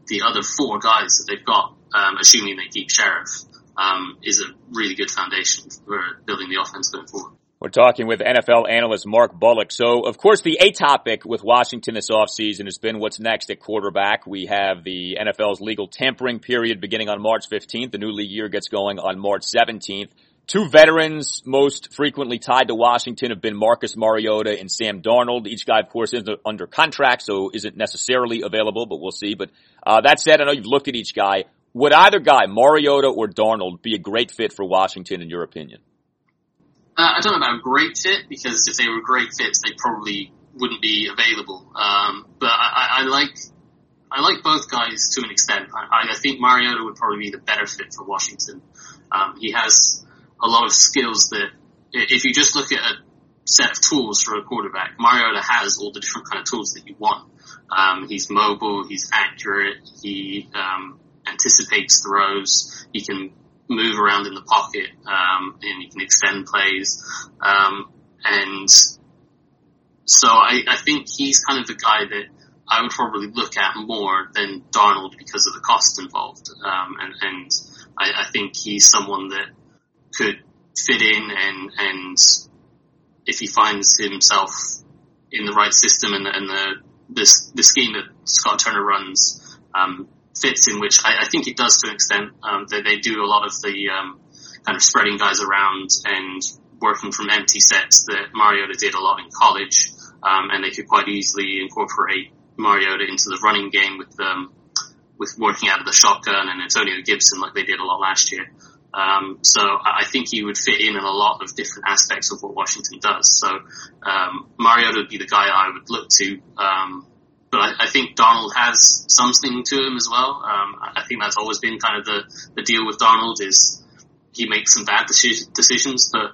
the other four guys that they've got, um, assuming they keep Scherff, um, is a really good foundation for building the offense going forward. We're talking with NFL analyst Mark Bullock. So, of course, the A topic with Washington this offseason has been what's next at quarterback. We have the NFL's legal tampering period beginning on March 15th. The new league year gets going on March 17th. Two veterans most frequently tied to Washington have been Marcus Mariota and Sam Darnold. Each guy, of course, is under contract, so isn't necessarily available, but we'll see. But uh, that said, I know you've looked at each guy. Would either guy, Mariota or Darnold, be a great fit for Washington, in your opinion? Uh, I don't know about a great fit because if they were great fits, they probably wouldn't be available. Um, but I, I, like I like both guys to an extent. I, I, think Mariota would probably be the better fit for Washington. Um, he has a lot of skills that if you just look at a set of tools for a quarterback. Mariota has all the different kind of tools that you want. Um, he's mobile, he's accurate, he um, anticipates throws, he can move around in the pocket, um, and he can extend plays. Um, and so I, I think he's kind of the guy that I would probably look at more than Darnold because of the cost involved. Um, and, and I, I think he's someone that could fit in and, and if he finds himself in the right system and, and the, this, the scheme that Scott Turner runs, um, fits in, which I, I, think it does to an extent. Um, they, they do a lot of the um, kind of spreading guys around and working from empty sets that Mariota did a lot in college, um, and they could quite easily incorporate Mariota into the running game with um, with working out of the shotgun and Antonio Gibson like they did a lot last year. Um, so I think he would fit in in a lot of different aspects of what Washington does. So um, Mariota would be the guy I would look to. Um, but I, I, think Darnold has something to him as well. Um, I think that's always been kind of the, the deal with Darnold is he makes some bad decisions, but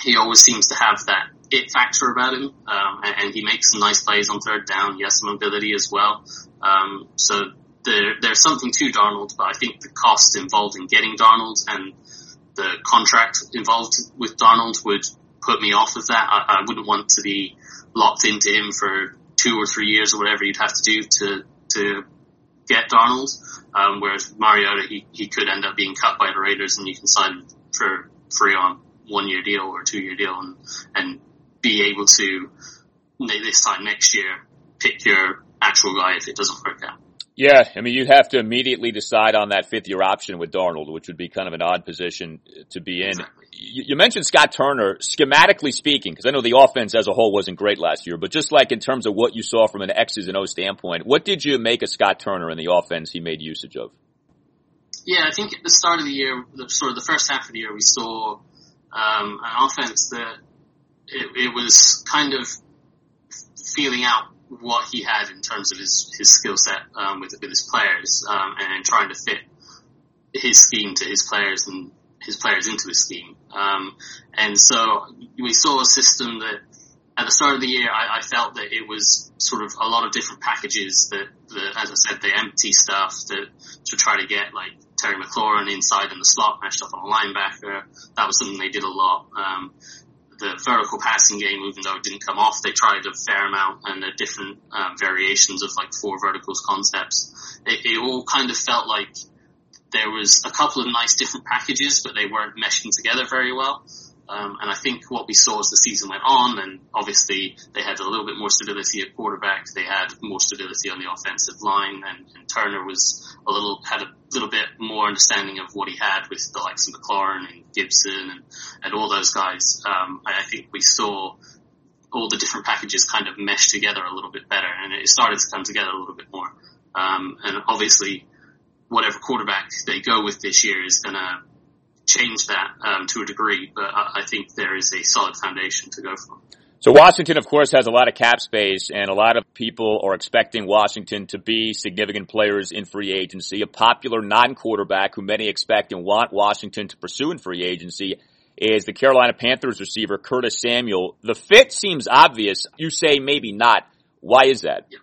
he always seems to have that it factor about him, um, and, and, he makes some nice plays on third down. He has some ability as well. Um, so there, there's something to Darnold, but I think the cost involved in getting Darnold and the contract involved with Darnold would put me off of that. I, I wouldn't want to be locked into him for two or three years or whatever you'd have to do to to get Darnold. Um, whereas Mariota, he, he could end up being cut by the Raiders, and you can sign for free on one year deal or two year deal, and and be able to this time next year pick your actual guy if it doesn't work out. Yeah, I mean, you'd have to immediately decide on that fifth year option with Darnold, which would be kind of an odd position to be in. Exactly. You, mentioned Scott Turner, schematically speaking, because I know the offense as a whole wasn't great last year, but just like in terms of what you saw from an X's and O standpoint, what did you make of Scott Turner and the offense he made usage of? Yeah, I think at the start of the year, the, sort of the first half of the year, we saw um, an offense that it, it was kind of feeling out what he had in terms of his, his skill set um, with, with his players um, and trying to fit his scheme to his players and his players into his scheme. Um, and so we saw a system that at the start of the year, I, I, felt that it was sort of a lot of different packages that, that as I said, the empty stuff that to try to get like Terry McLaurin inside in the slot matched up on a linebacker. That was something they did a lot. Um, the vertical passing game, even though it didn't come off, they tried a fair amount and the different um, variations of like four verticals concepts. It, it all kind of felt like there was a couple of nice different packages, but they weren't meshing together very well. Um, and I think what we saw as the season went on, and obviously they had a little bit more stability at quarterback, they had more stability on the offensive line, and, and Turner was a little had a little bit more understanding of what he had with the likes of McLaurin and Gibson and, and all those guys. Um, I, think we saw all the different packages kind of mesh together a little bit better, and it started to come together a little bit more. Um, and obviously, whatever quarterback they go with this year is going to change that um, to a degree, but I, I think there is a solid foundation to go from. So Washington, of course, has a lot of cap space, and a lot of people are expecting Washington to be significant players in free agency. A popular non-quarterback who many expect and want Washington to pursue in free agency is the Carolina Panthers receiver Curtis Samuel. The fit seems obvious. You say maybe not. Why is that? Yeah.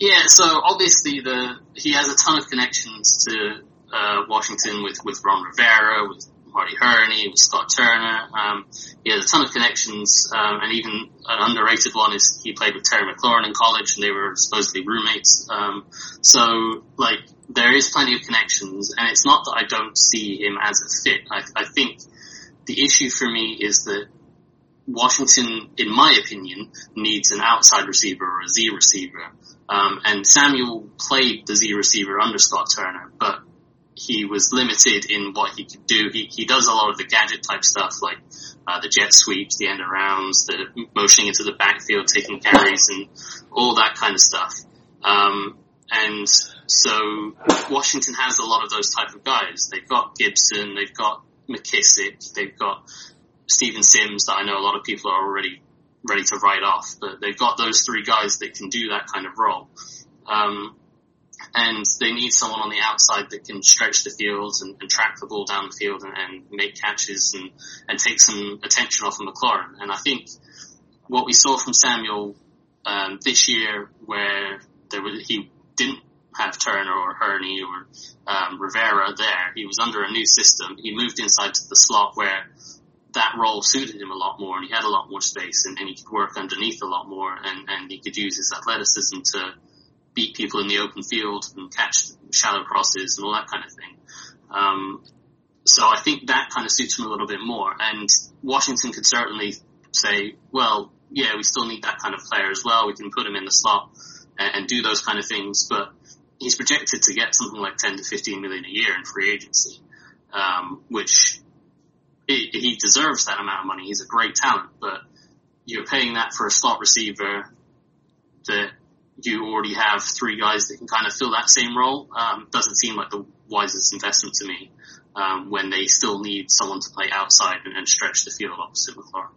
Yeah, so obviously the he has a ton of connections to uh, Washington with with Ron Rivera, with Marty Hurney, with Scott Turner. Um, he has a ton of connections, um, and even an underrated one is he played with Terry McLaurin in college, and they were supposedly roommates. Um, so like there is plenty of connections, and it's not that I don't see him as a fit. I, I think the issue for me is that Washington, in my opinion, needs an outside receiver or a Z receiver. Um, and Samuel played the Z receiver under Scott Turner, but he was limited in what he could do. He, he does a lot of the gadget type stuff like uh, the jet sweeps, the end arounds, the motioning into the backfield, taking carries, and all that kind of stuff. Um, and so Washington has a lot of those type of guys. They've got Gibson, they've got McKissic, they've got Steven Sims that I know a lot of people are already ready to write off, but they've got those three guys that can do that kind of role. Um, and they need someone on the outside that can stretch the field and, and track the ball down the field and, and, make catches and, and take some attention off of McLaurin. And I think what we saw from Samuel um, this year, where there was, he didn't have Turner or Hurney or um, Rivera there, he was under a new system. He moved inside to the slot where that role suited him a lot more and he had a lot more space and, and he could work underneath a lot more and, and he could use his athleticism to beat people in the open field and catch shallow crosses and all that kind of thing. Um, so I think that kind of suits him a little bit more. And Washington could certainly say, well, yeah, we still need that kind of player as well. We can put him in the slot and, and do those kind of things. But he's projected to get something like 10 to 15 million a year in free agency, um, which he, he deserves that amount of money. He's a great talent, but you're paying that for a slot receiver that you already have three guys that can kind of fill that same role. Um, doesn't seem like the wisest investment to me um, when they still need someone to play outside and, and stretch the field opposite McLaurin.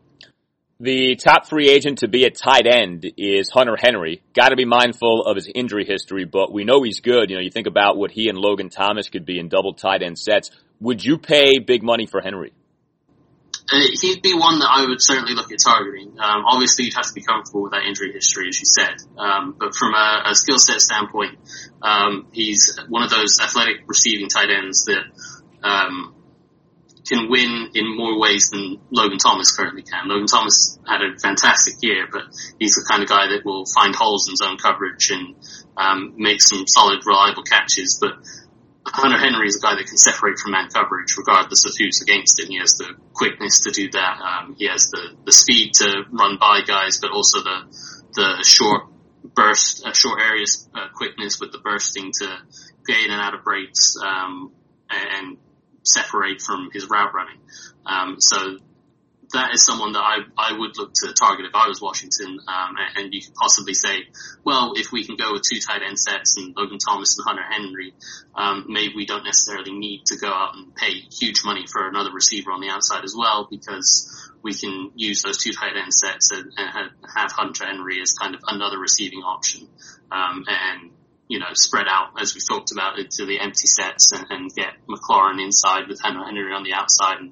The top free agent to be a tight end is Hunter Henry. Got to be mindful of his injury history, but we know he's good. You know, you think about what he and Logan Thomas could be in double tight end sets. Would you pay big money for Henry? Uh, he'd be one that I would certainly look at targeting. Um, obviously, you'd have to be comfortable with that injury history, as you said. Um, but from a, a skill set standpoint, um, he's one of those athletic receiving tight ends that um, can win in more ways than Logan Thomas currently can. Logan Thomas had a fantastic year, but he's the kind of guy that will find holes in zone coverage and um, make some solid, reliable catches. But Hunter Henry is a guy that can separate from man coverage regardless of who's against him. He has the quickness to do that. Um, he has the, the speed to run by guys, but also the, the short burst, uh, short areas uh, quickness with the bursting to get in and out of breaks, um, and separate from his route running. Um, so that is someone that I, I would look to target if I was Washington. Um, and, you could possibly say, well, if we can go with two tight end sets and Logan Thomas and Hunter Henry, um, maybe we don't necessarily need to go out and pay huge money for another receiver on the outside as well because we can use those two tight end sets and, and have Hunter Henry as kind of another receiving option. Um, and you know, spread out as we've talked about into the empty sets and, and get McLaurin inside with Hunter Henry on the outside and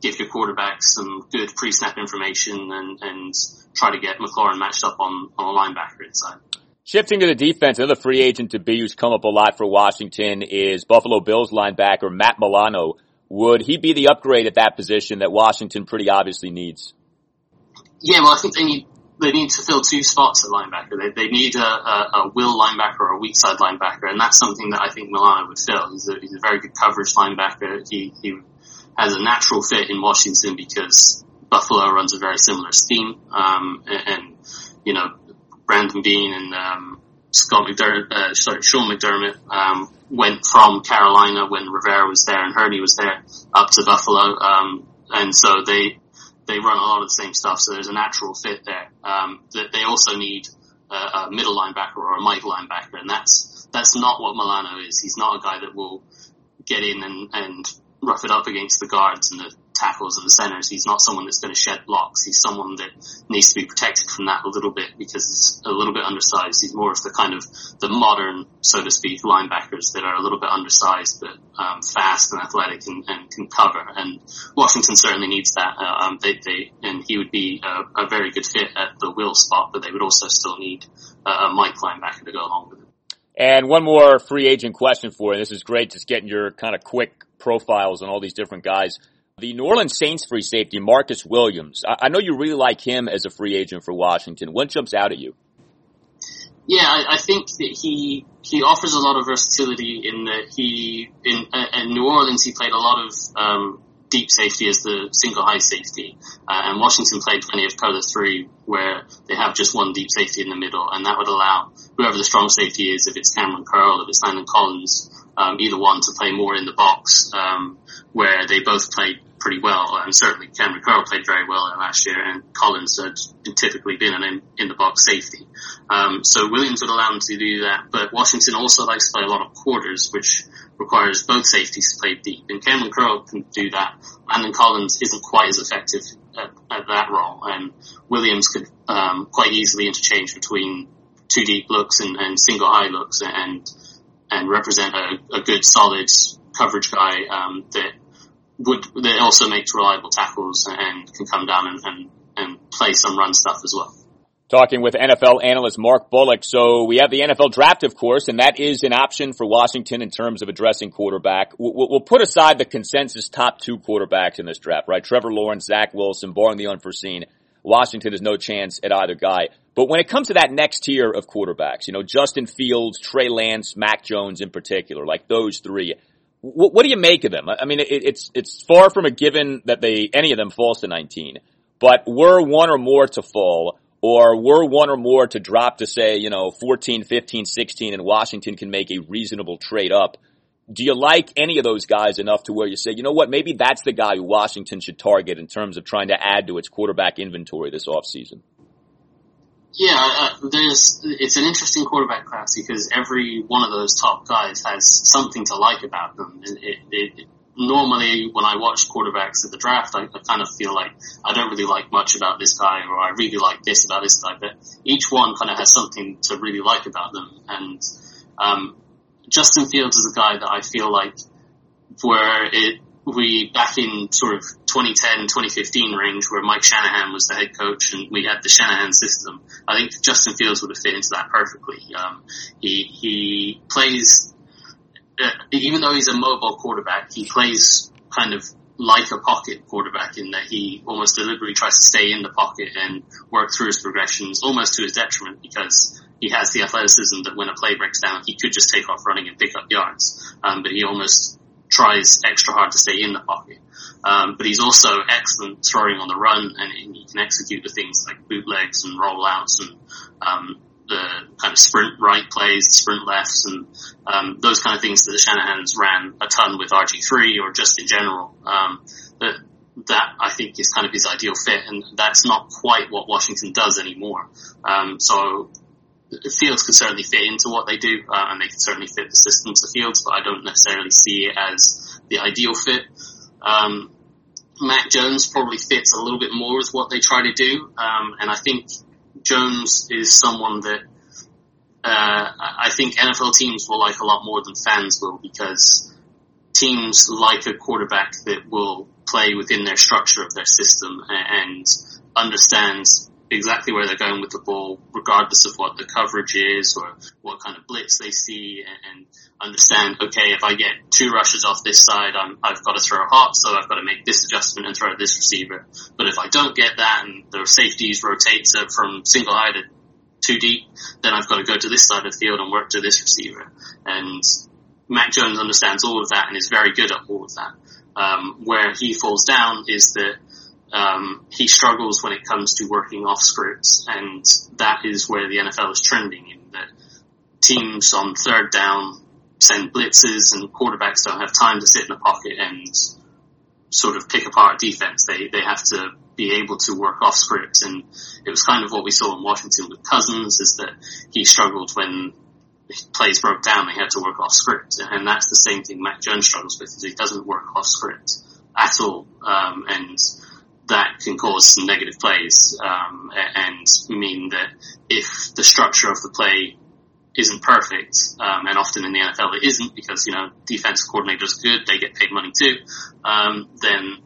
give your quarterback some good pre-snap information and, and try to get McLaurin matched up on, on a linebacker inside. Shifting to the defense, another free agent to be who's come up a lot for Washington is Buffalo Bills linebacker Matt Milano. Would he be the upgrade at that position that Washington pretty obviously needs? Yeah, well, I think they need they need to fill two spots at linebacker. They, they need a, a, a will linebacker or a weak side linebacker, and that's something that I think Milano would fill. He's a, he's a very good coverage linebacker. He, he has a natural fit in Washington because Buffalo runs a very similar scheme. Um, and, and, you know, Brandon Beane and, um, Scott McDermott, uh, sorry, Sean McDermott, um, went from Carolina when Rivera was there and Hurney was there up to Buffalo. Um, and so they, they run a lot of the same stuff. So there's a natural fit there. Um, that they also need a, a middle linebacker or a Mike linebacker. And that's, that's not what Milano is. He's not a guy that will get in and, and rough it up against the guards and the tackles and the centers. He's not someone that's going to shed blocks. He's someone that needs to be protected from that a little bit because he's a little bit undersized. He's more of the kind of the modern, so to speak, linebackers that are a little bit undersized but um, fast and athletic and, and, can cover. And Washington certainly needs that. Uh, um, they, they, and he would be a, a, very good fit at the will spot, but they would also still need uh, a Mike linebacker to go along with it. And one more free agent question for you. This is great, just getting your kind of quick profiles on all these different guys. The New Orleans Saints free safety, Marcus Williams. I, I know you really like him as a free agent for Washington. What jumps out at you? Yeah, I, I think that he he offers a lot of versatility in that he in, uh, in New Orleans he played a lot of um, deep safety as the single high safety, uh, and Washington played plenty of cover three where they have just one deep safety in the middle, and that would allow whoever the strong safety is, if it's Kamren Curl, if it's Landon Collins, um, either one to play more in the box, um, where they both played pretty well. And certainly Kamren Curl played very well last year, and Collins had typically been an in, in the box safety. Um, so Williams would allow him to do that, but Washington also likes to play a lot of quarters, which requires both safeties to play deep. And Kamren Curl can do that. Landon Collins isn't quite as effective at, at that role, and Williams could um, quite easily interchange between two deep looks and, and single high looks, and and represent a, a good, solid coverage guy um, that would that also makes reliable tackles and can come down and, and, and play some run stuff as well talking with NFL analyst Mark Bullock. So we have the NFL draft, of course, and that is an option for Washington in terms of addressing quarterback. We'll, put aside the consensus top two quarterbacks in this draft, right? Trevor Lawrence, Zach Wilson, barring the unforeseen. Washington has no chance at either guy. But when it comes to that next tier of quarterbacks, you know, Justin Fields, Trey Lance, Mac Jones in particular, like those three, what, what do you make of them? I mean, it, it's, it's far from a given that they, any of them falls to 19, but were one or more to fall, or were one or more to drop to say, you know, 14, 15, 16 and Washington can make a reasonable trade up. Do you like any of those guys enough to where you say, you know what, maybe that's the guy Washington should target in terms of trying to add to its quarterback inventory this offseason? Yeah, uh, there's, it's an interesting quarterback class because every one of those top guys has something to like about them. It, it, it, normally when I watch quarterbacks at the draft, I, I, kind of feel like I don't really like much about this guy or I really like this about this guy, but each one kind of has something to really like about them. And, um, Justin Fields is a guy that I feel like where it, we back in sort of 2010, 2015 range where Mike Shanahan was the head coach and we had the Shanahan system. I think Justin Fields would have fit into that perfectly. Um, he, he plays uh, even though he's a mobile quarterback, he plays kind of like a pocket quarterback in that he almost deliberately tries to stay in the pocket and work through his progressions almost to his detriment because he has the athleticism that when a play breaks down, he could just take off running and pick up yards. Um, but he almost tries extra hard to stay in the pocket. Um, but he's also excellent throwing on the run and he can execute the things like bootlegs and rollouts and, um, the kind of sprint right plays, sprint lefts, and um, those kind of things that the Shanahan's ran a ton with RG3 or just in general. Um, that, that I think is kind of his ideal fit, and that's not quite what Washington does anymore. Um, so Fields could certainly fit into what they do, uh, and they can certainly fit the system to Fields, but I don't necessarily see it as the ideal fit. Um, Mac Jones probably fits a little bit more with what they try to do, um, and I think Jones is someone that uh, I think NFL teams will like a lot more than fans will because teams like a quarterback that will play within their structure of their system and understands exactly where they're going with the ball, regardless of what the coverage is or what kind of blitz they see, and, understand. Okay, if I get two rushes off this side, I'm, I've got to throw hot, so I've got to make this adjustment and throw this receiver. But if I don't get that, and the safeties rotate from single high to two deep, then I've got to go to this side of the field and work to this receiver. And Mac Jones understands all of that and is very good at all of that. Um, where he falls down is that um, he struggles when it comes to working off scripts, and that is where the NFL is trending in that teams on third down send blitzes and quarterbacks don't have time to sit in the pocket and sort of pick apart defense. They they have to be able to work off script, and it was kind of what we saw in Washington with Cousins is that he struggled when plays broke down. They had to work off script, and that's the same thing Mac Jones struggles with. Is he doesn't work off script at all, um, and that can cause some negative plays um, and mean that if the structure of the play isn't perfect, um, and often in the NFL it isn't because you know defensive coordinators are good, they get paid money too. Um, then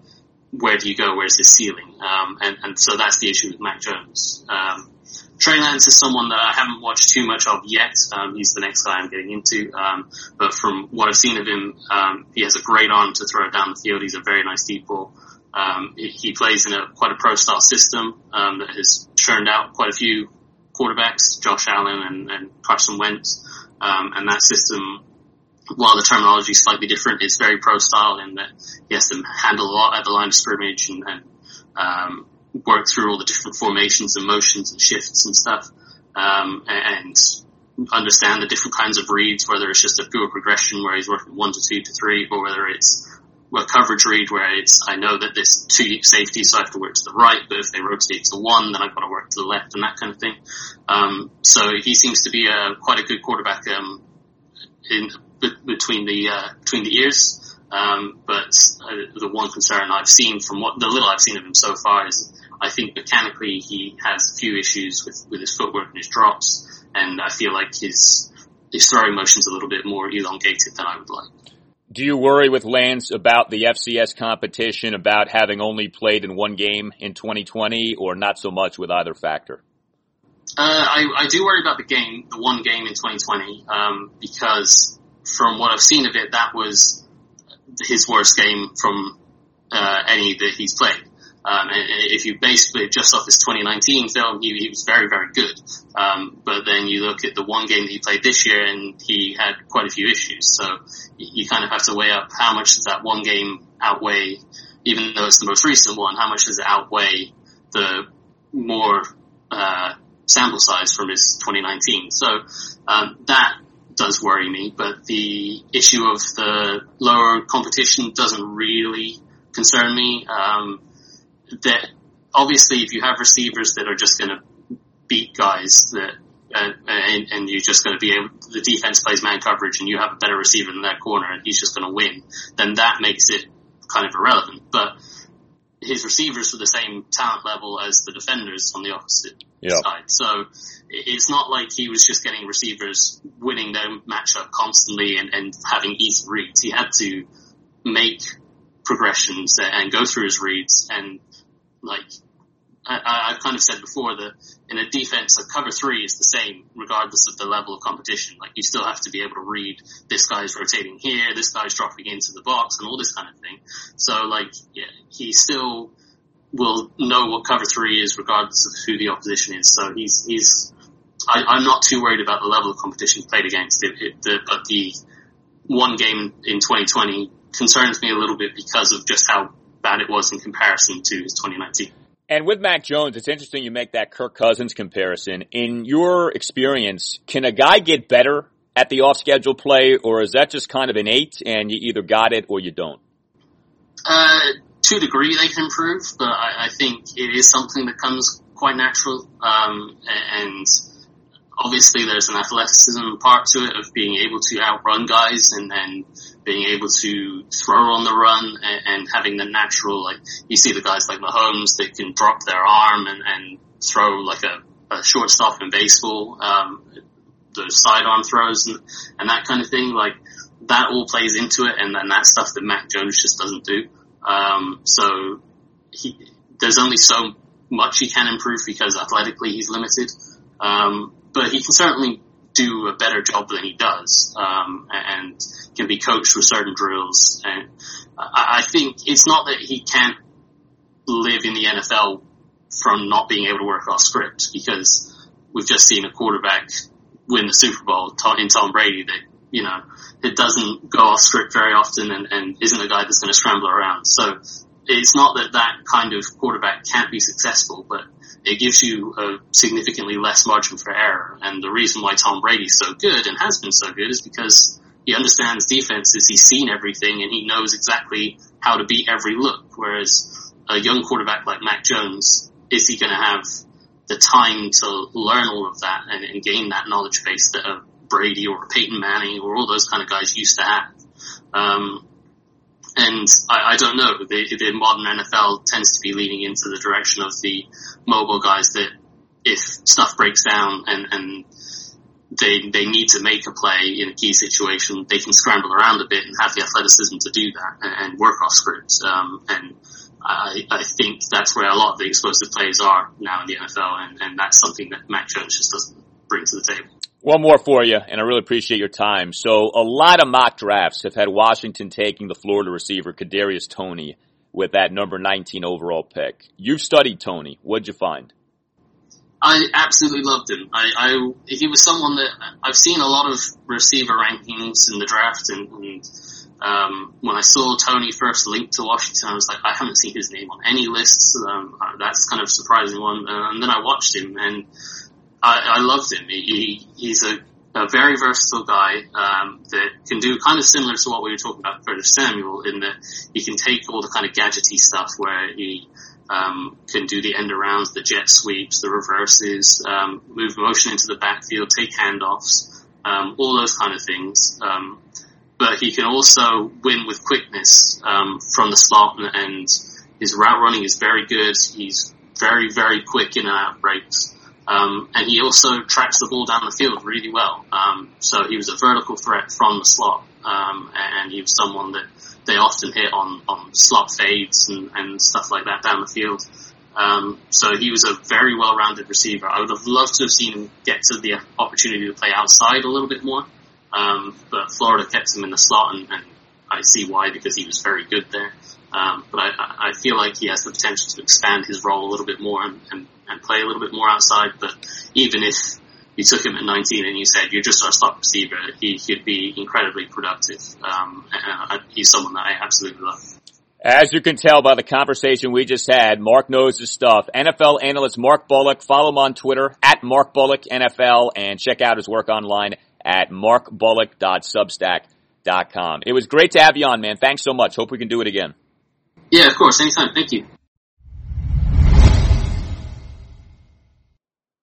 where do you go? Where's his ceiling? Um, and, and so that's the issue with Mac Jones. Um, Trey Lance is someone that I haven't watched too much of yet. Um, he's the next guy I'm getting into. Um, but from what I've seen of him, um, he has a great arm to throw down the field. He's a very nice deep ball. Um, he plays in a quite a pro style system um, that has churned out quite a few quarterbacks, Josh Allen and, and Carson Wentz, um, and that system. While the terminology is slightly different, it's very pro style in that he has to handle a lot at the line of scrimmage and, and um, work through all the different formations and motions and shifts and stuff, um, and understand the different kinds of reads, whether it's just a pure progression where he's working one to two to three, or whether it's a coverage read where it's, I know that there's two deep safety, so I have to work to the right, but if they rotate to one, then I've got to work to the left and that kind of thing. Um, so he seems to be a, quite a good quarterback, um, in, between the, uh, between the ears. Um, but uh, the one concern I've seen from what the little I've seen of him so far is I think mechanically he has a few issues with, with his footwork and his drops, and I feel like his his throwing motion's a little bit more elongated than I would like. Do you worry with Lance about the FCS competition, about having only played in one game in 2020, or not so much with either factor? Uh, I, I, do worry about the game, the one game in 2020, um, because from what I've seen of it, that was his worst game from uh, any that he's played. Um, if you basically just off his 2019 film, he, he was very, very good. Um, but then you look at the one game that he played this year and he had quite a few issues. So you kind of have to weigh up how much does that one game outweigh, even though it's the most recent one, how much does it outweigh the more, uh, sample size from his 2019. So, um, that does worry me, but the issue of the lower competition doesn't really concern me. Um, that obviously if you have receivers that are just going to beat guys that uh, and, and, you're just going to be able, the defense plays man coverage and you have a better receiver than that corner and he's just going to win, then that makes it kind of irrelevant. But his receivers are the same talent level as the defenders on the opposite yeah. side. So it's not like he was just getting receivers winning their matchup constantly and, and having easy reads. He had to make progressions and go through his reads and like I, have kind of said before that in a defense, a cover three is the same regardless of the level of competition. Like you still have to be able to read this guy's rotating here, this guy's dropping into the box, and all this kind of thing. So like, yeah, he still will know what cover three is regardless of who the opposition is. So he's he's. I, am not too worried about the level of competition played against it, it the, but the one game in 2020 concerns me a little bit because of just how bad it was in comparison to 2019. And with Mac Jones, it's interesting you make that Kirk Cousins comparison. In your experience, can a guy get better at the off schedule play, or is that just kind of innate and you either got it or you don't? Uh, to a degree, they can improve, but I, I think it is something that comes quite natural. Um, and obviously, there's an athleticism part to it of being able to outrun guys and then being able to throw on the run and, and, having the natural, like, you see the guys like Mahomes that can drop their arm and, and throw like a, a shortstop in baseball, um, those sidearm throws and, and that kind of thing. Like, that all plays into it and then that stuff that Mac Jones just doesn't do. Um, so he, there's only so much he can improve because athletically he's limited. Um, but he can certainly do a better job than he does, um, and can be coached through certain drills. And I, I think it's not that he can't live in the NFL from not being able to work off script because we've just seen a quarterback win the Super Bowl in Tom Brady that, you know, it doesn't go off script very often and, and isn't a guy that's going to scramble around. So it's not that that kind of quarterback can't be successful, but it gives you a significantly less margin for error. And the reason why Tom Brady's so good and has been so good is because he understands defenses, he's seen everything, and he knows exactly how to beat every look. Whereas a young quarterback like Mac Jones, is he going to have the time to learn all of that and, and gain that knowledge base that a Brady or a Peyton Manning or all those kind of guys used to have? Um, and I, I don't know. The, the modern NFL tends to be leaning into the direction of the mobile guys that if stuff breaks down and, and they they need to make a play in a key situation, they can scramble around a bit and have the athleticism to do that and, and work off scripts. Um, and I, I think that's where a lot of the explosive plays are now in the NFL, and, and that's something that Mac Jones just doesn't bring to the table. One more for you, and I really appreciate your time. So, a lot of mock drafts have had Washington taking the Florida receiver Kadarius Toney with that number 19 overall pick. You've studied Toney. What'd you find? I absolutely loved him. I, I he was someone that I've seen a lot of receiver rankings in the draft, and, and um, when I saw Toney first linked to Washington, I was like, I haven't seen his name on any lists. Um, that's kind of surprising one. And then I watched him, and I, I loved him. He, he, he's a, a very versatile guy um, that can do kind of similar to what we were talking about Curtis Samuel in that he can take all the kind of gadgety stuff where he um, can do the end arounds, the jet sweeps, the reverses, um, move motion into the backfield, take handoffs, um, all those kind of things. Um, but he can also win with quickness um, from the slot, and his route running is very good. He's very, very quick in and out breaks. Um, and he also tracks the ball down the field really well. Um, so he was a vertical threat from the slot, um, and he was someone that they often hit on, on slot fades and, and stuff like that down the field. Um, so he was a very well-rounded receiver. I would have loved to have seen him get to the opportunity to play outside a little bit more. Um, but Florida kept him in the slot and, and I see why because he was very good there. Um, but I, I feel like he has the potential to expand his role a little bit more and, and, and play a little bit more outside. But even if you took him at 19 and you said you're just our slot receiver, he could be incredibly productive. Um, and he's someone that I absolutely love. As you can tell by the conversation we just had, Mark knows his stuff. NFL analyst Mark Bullock. Follow him on Twitter at Mark Bullock NFL and check out his work online at markbullock.substack.com. It was great to have you on, man. Thanks so much. Hope we can do it again. Yeah, of course. Anytime. Thank you.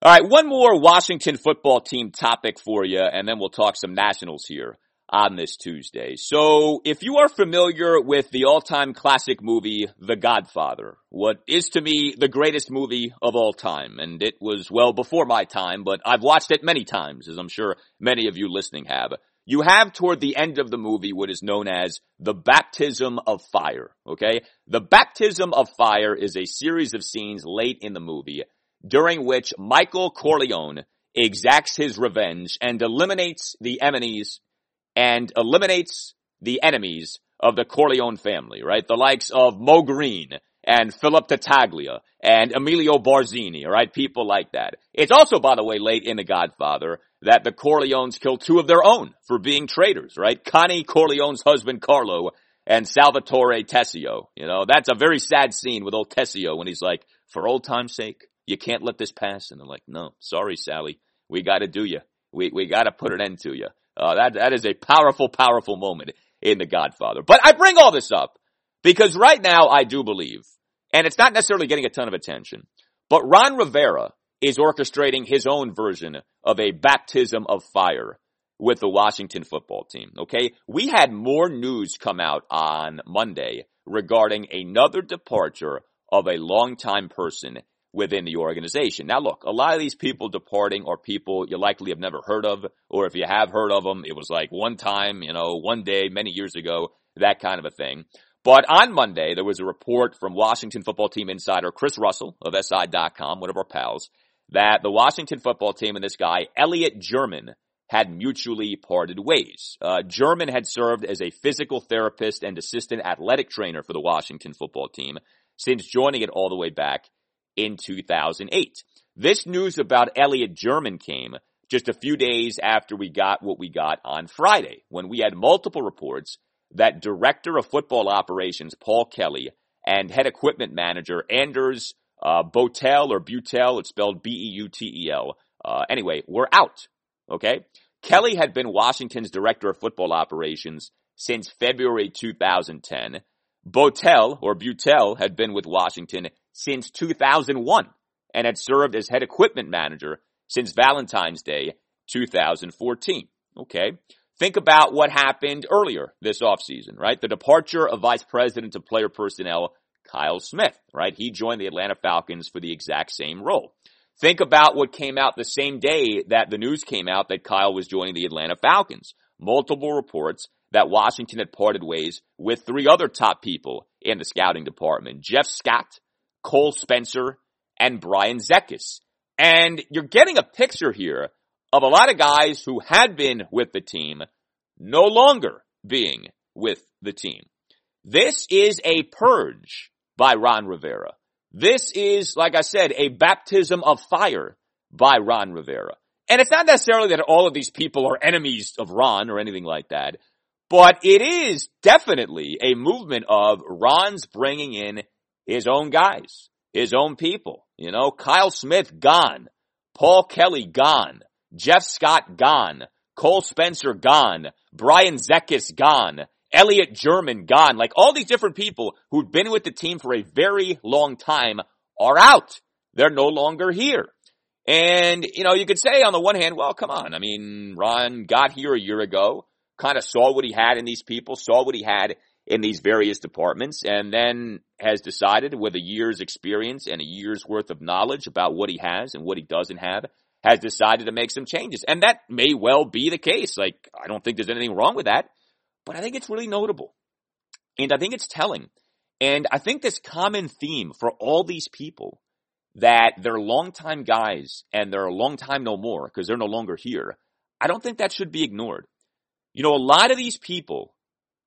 All right, one more Washington football team topic for you, and then we'll talk some Nationals here on this Tuesday. So, if you are familiar with the all-time classic movie, The Godfather, what is to me the greatest movie of all time, and it was well before my time, but I've watched it many times, as I'm sure many of you listening have. You have toward the end of the movie what is known as the baptism of fire, okay? The baptism of fire is a series of scenes late in the movie during which Michael Corleone exacts his revenge and eliminates the enemies and eliminates the enemies of the Corleone family, right? The likes of Moe Greene and Philip Tattaglia and Emilio Barzini, right? People like that. It's also, by the way, late in The Godfather that the Corleones kill two of their own for being traitors, right? Connie Corleone's husband Carlo and Salvatore Tessio. You know, that's a very sad scene with old Tessio when he's like, for old time's sake, you can't let this pass. And they're like, no, sorry, Sally. We got to do you. We, we got to put an end to you. Uh, that, that is a powerful, powerful moment in The Godfather. But I bring all this up because right now I do believe, and it's not necessarily getting a ton of attention, but Ron Rivera is orchestrating his own version of a baptism of fire with the Washington football team. Okay. We had more news come out on Monday regarding another departure of a longtime person within the organization. Now look, a lot of these people departing are people you likely have never heard of, or if you have heard of them, it was like one time, you know, one day, many years ago, that kind of a thing. But on Monday, there was a report from Washington football team insider Chris Russell of SI.com, one of our pals, that the Washington football team and this guy, Elliot German, had mutually parted ways. Uh, German had served as a physical therapist and assistant athletic trainer for the Washington football team since joining it all the way back in 2008. This news about Elliot German came just a few days after we got what we got on Friday, when we had multiple reports that Director of Football Operations Paul Kelly and Head Equipment Manager Anders uh, Botel or Butel, it's spelled B-E-U-T-E-L. Uh, anyway, we're out. Okay? Kelly had been Washington's Director of Football Operations since February 2010. Botel or Butel had been with Washington since 2001 and had served as head equipment manager since Valentine's Day 2014. Okay. Think about what happened earlier this offseason, right? The departure of Vice President of Player Personnel, Kyle Smith, right? He joined the Atlanta Falcons for the exact same role. Think about what came out the same day that the news came out that Kyle was joining the Atlanta Falcons. Multiple reports that Washington had parted ways with three other top people in the scouting department. Jeff Scott, Cole Spencer, and Brian Zekas. And you're getting a picture here of a lot of guys who had been with the team no longer being with the team. This is a purge by Ron Rivera. This is, like I said, a baptism of fire by Ron Rivera. And it's not necessarily that all of these people are enemies of Ron or anything like that, but it is definitely a movement of Ron's bringing in his own guys, his own people. You know, Kyle Smith gone, Paul Kelly gone, Jeff Scott gone, Cole Spencer gone, Brian Zekas gone, Elliot German gone. Like all these different people who've been with the team for a very long time are out. They're no longer here. And, you know, you could say on the one hand, well, come on. I mean, Ron got here a year ago, kind of saw what he had in these people, saw what he had in these various departments and then has decided with a year's experience and a year's worth of knowledge about what he has and what he doesn't have, has decided to make some changes. And that may well be the case. Like, I don't think there's anything wrong with that, but I think it's really notable. And I think it's telling. And I think this common theme for all these people that they're longtime guys and they're a long time no more because they're no longer here. I don't think that should be ignored. You know, a lot of these people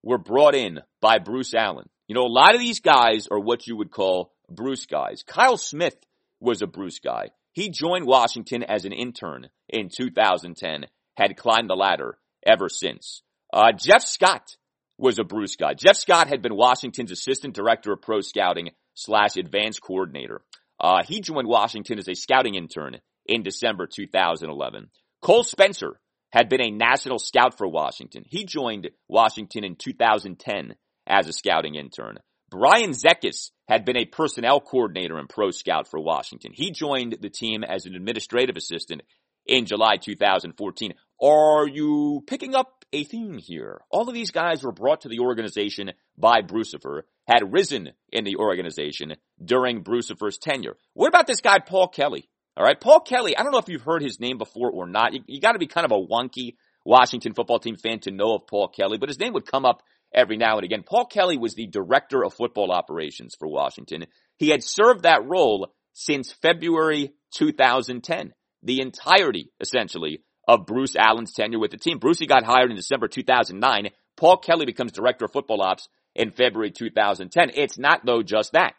were brought in by Bruce Allen. You know, a lot of these guys are what you would call Bruce guys. Kyle Smith was a Bruce guy. He joined Washington as an intern in 2010, had climbed the ladder ever since. Uh, Jeff Scott was a Bruce guy. Jeff Scott had been Washington's assistant director of pro scouting slash advanced coordinator. Uh, he joined Washington as a scouting intern in December 2011. Cole Spencer had been a national scout for Washington. He joined Washington in 2010 as a scouting intern. Brian Zekas had been a personnel coordinator and pro scout for Washington. He joined the team as an administrative assistant in July 2014. Are you picking up a theme here? All of these guys were brought to the organization by Brucifer, had risen in the organization during Brucifer's tenure. What about this guy, Paul Kelly? All right, Paul Kelly, I don't know if you've heard his name before or not. You, you got to be kind of a wonky Washington football team fan to know of Paul Kelly, but his name would come up every now and again. Paul Kelly was the director of football operations for Washington. He had served that role since February 2010 the entirety, essentially, of Bruce Allen's tenure with the team. Brucey got hired in December 2009. Paul Kelly becomes director of football ops in February 2010. It's not though just that.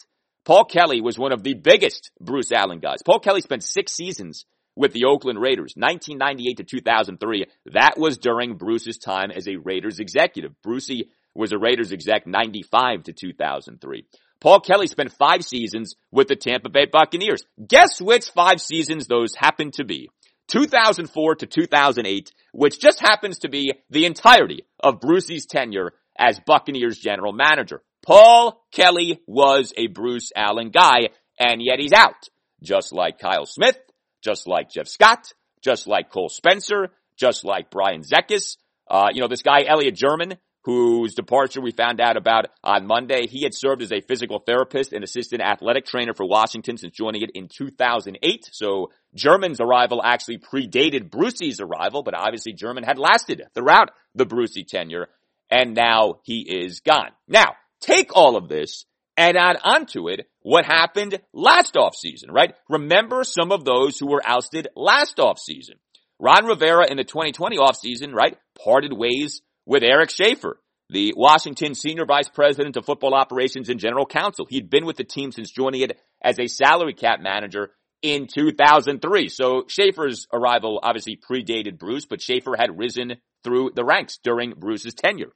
Paul Kelly was one of the biggest Bruce Allen guys. Paul Kelly spent six seasons with the Oakland Raiders, 1998 to 2003. That was during Bruce's time as a Raiders executive. Brucey was a Raiders exec 95 to 2003. Paul Kelly spent five seasons with the Tampa Bay Buccaneers. Guess which five seasons those happen to be? 2004 to 2008, which just happens to be the entirety of Brucey's tenure as Buccaneers general manager. Paul Kelly was a Bruce Allen guy, and yet he's out. Just like Kyle Smith, just like Jeff Scott, just like Cole Spencer, just like Brian Zekas. Uh, you know, this guy, Elliot German, whose departure we found out about on Monday. He had served as a physical therapist and assistant athletic trainer for Washington since joining it in 2008. So German's arrival actually predated Brucey's arrival, but obviously German had lasted throughout the Brucey tenure, and now he is gone. Now, take all of this and add onto it what happened last offseason, right? Remember some of those who were ousted last offseason. Ron Rivera in the 2020 offseason, right, parted ways with Eric Schaffer, the Washington Senior Vice President of Football Operations and General Counsel. He'd been with the team since joining it as a salary cap manager in 2003. So Schaffer's arrival obviously predated Bruce, but Schaffer had risen through the ranks during Bruce's tenure.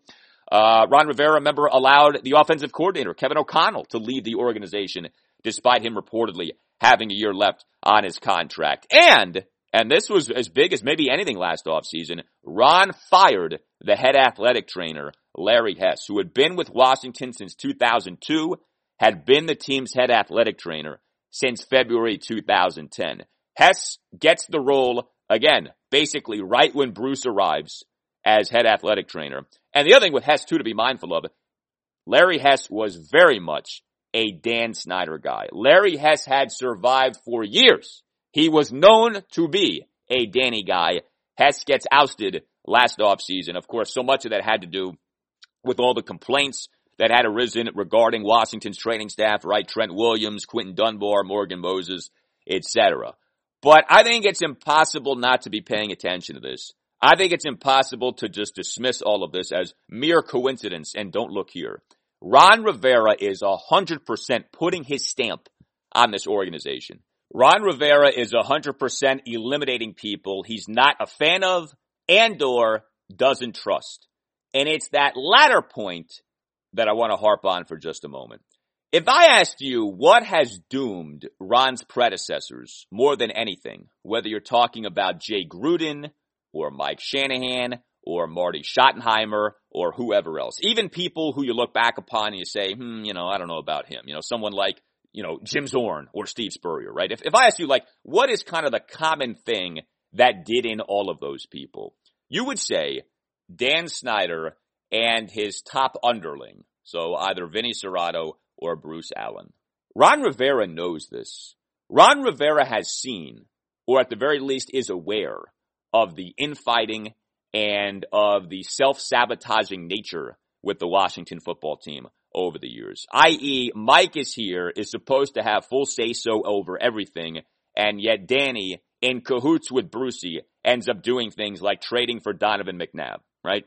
Uh, Ron Rivera, remember, allowed the offensive coordinator, Kevin O'Connell, to leave the organization despite him reportedly having a year left on his contract. And and this was as big as maybe anything last offseason. Ron fired the head athletic trainer, Larry Hess, who had been with Washington since 2002, had been the team's head athletic trainer since February 2010. Hess gets the role again, basically right when Bruce arrives as head athletic trainer. And the other thing with Hess too to be mindful of, Larry Hess was very much a Dan Snyder guy. Larry Hess had survived for years he was known to be a Danny guy. Hess gets ousted last offseason. Of course, so much of that had to do with all the complaints that had arisen regarding Washington's training staff, right? Trent Williams, Quinton Dunbar, Morgan Moses, etc. But I think it's impossible not to be paying attention to this. I think it's impossible to just dismiss all of this as mere coincidence and don't look here. Ron Rivera is 100% putting his stamp on this organization. Ron Rivera is 100% eliminating people he's not a fan of and or doesn't trust. And it's that latter point that I want to harp on for just a moment. If I asked you what has doomed Ron's predecessors more than anything, whether you're talking about Jay Gruden or Mike Shanahan or Marty Schottenheimer or whoever else, even people who you look back upon and you say, hmm, you know, I don't know about him. You know, someone like you know, Jim Zorn or Steve Spurrier, right? If, if I ask you, like, what is kind of the common thing that did in all of those people? You would say Dan Snyder and his top underling, So either Vinny Cerrato or Bruce Allen. Ron Rivera knows this. Ron Rivera has seen, or at the very least is aware, of the infighting and of the self-sabotaging nature with the Washington football team over the years. I.e., Mike is here, is supposed to have full say-so over everything, and yet Danny, in cahoots with Brucey, ends up doing things like trading for Donovan McNabb, right?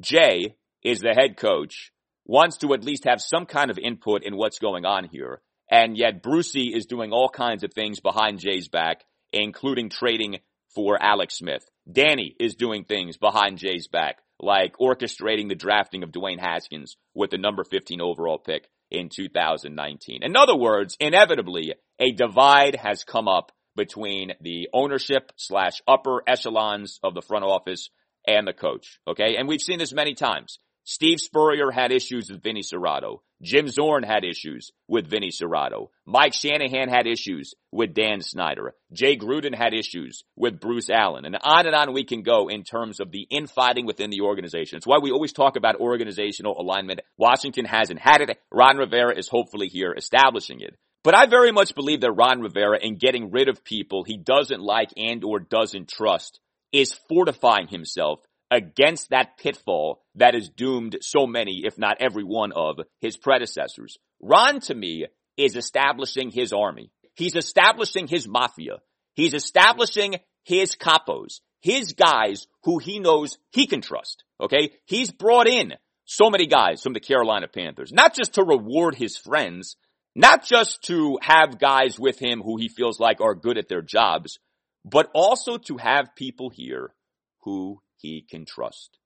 Jay is the head coach, wants to at least have some kind of input in what's going on here, and yet Brucey is doing all kinds of things behind Jay's back, including trading for Alex Smith. Danny is doing things behind Jay's back, like orchestrating the drafting of Dwayne Haskins with the number 15 overall pick in 2019. In other words, inevitably, a divide has come up between the ownership slash upper echelons of the front office and the coach. Okay. And we've seen this many times. Steve Spurrier had issues with Vinny Cerrato. Jim Zorn had issues with Vinny Cerrato. Mike Shanahan had issues with Dan Snyder. Jay Gruden had issues with Bruce Allen. And on and on we can go in terms of the infighting within the organization. It's why we always talk about organizational alignment. Washington hasn't had it. Ron Rivera is hopefully here establishing it. But I very much believe that Ron Rivera in getting rid of people he doesn't like and or doesn't trust is fortifying himself against that pitfall that has doomed so many, if not every one of his predecessors. Ron, to me, is establishing his army. He's establishing his mafia. He's establishing his capos, his guys who he knows he can trust. Okay. He's brought in so many guys from the Carolina Panthers, not just to reward his friends, not just to have guys with him who he feels like are good at their jobs, but also to have people here who he can trust.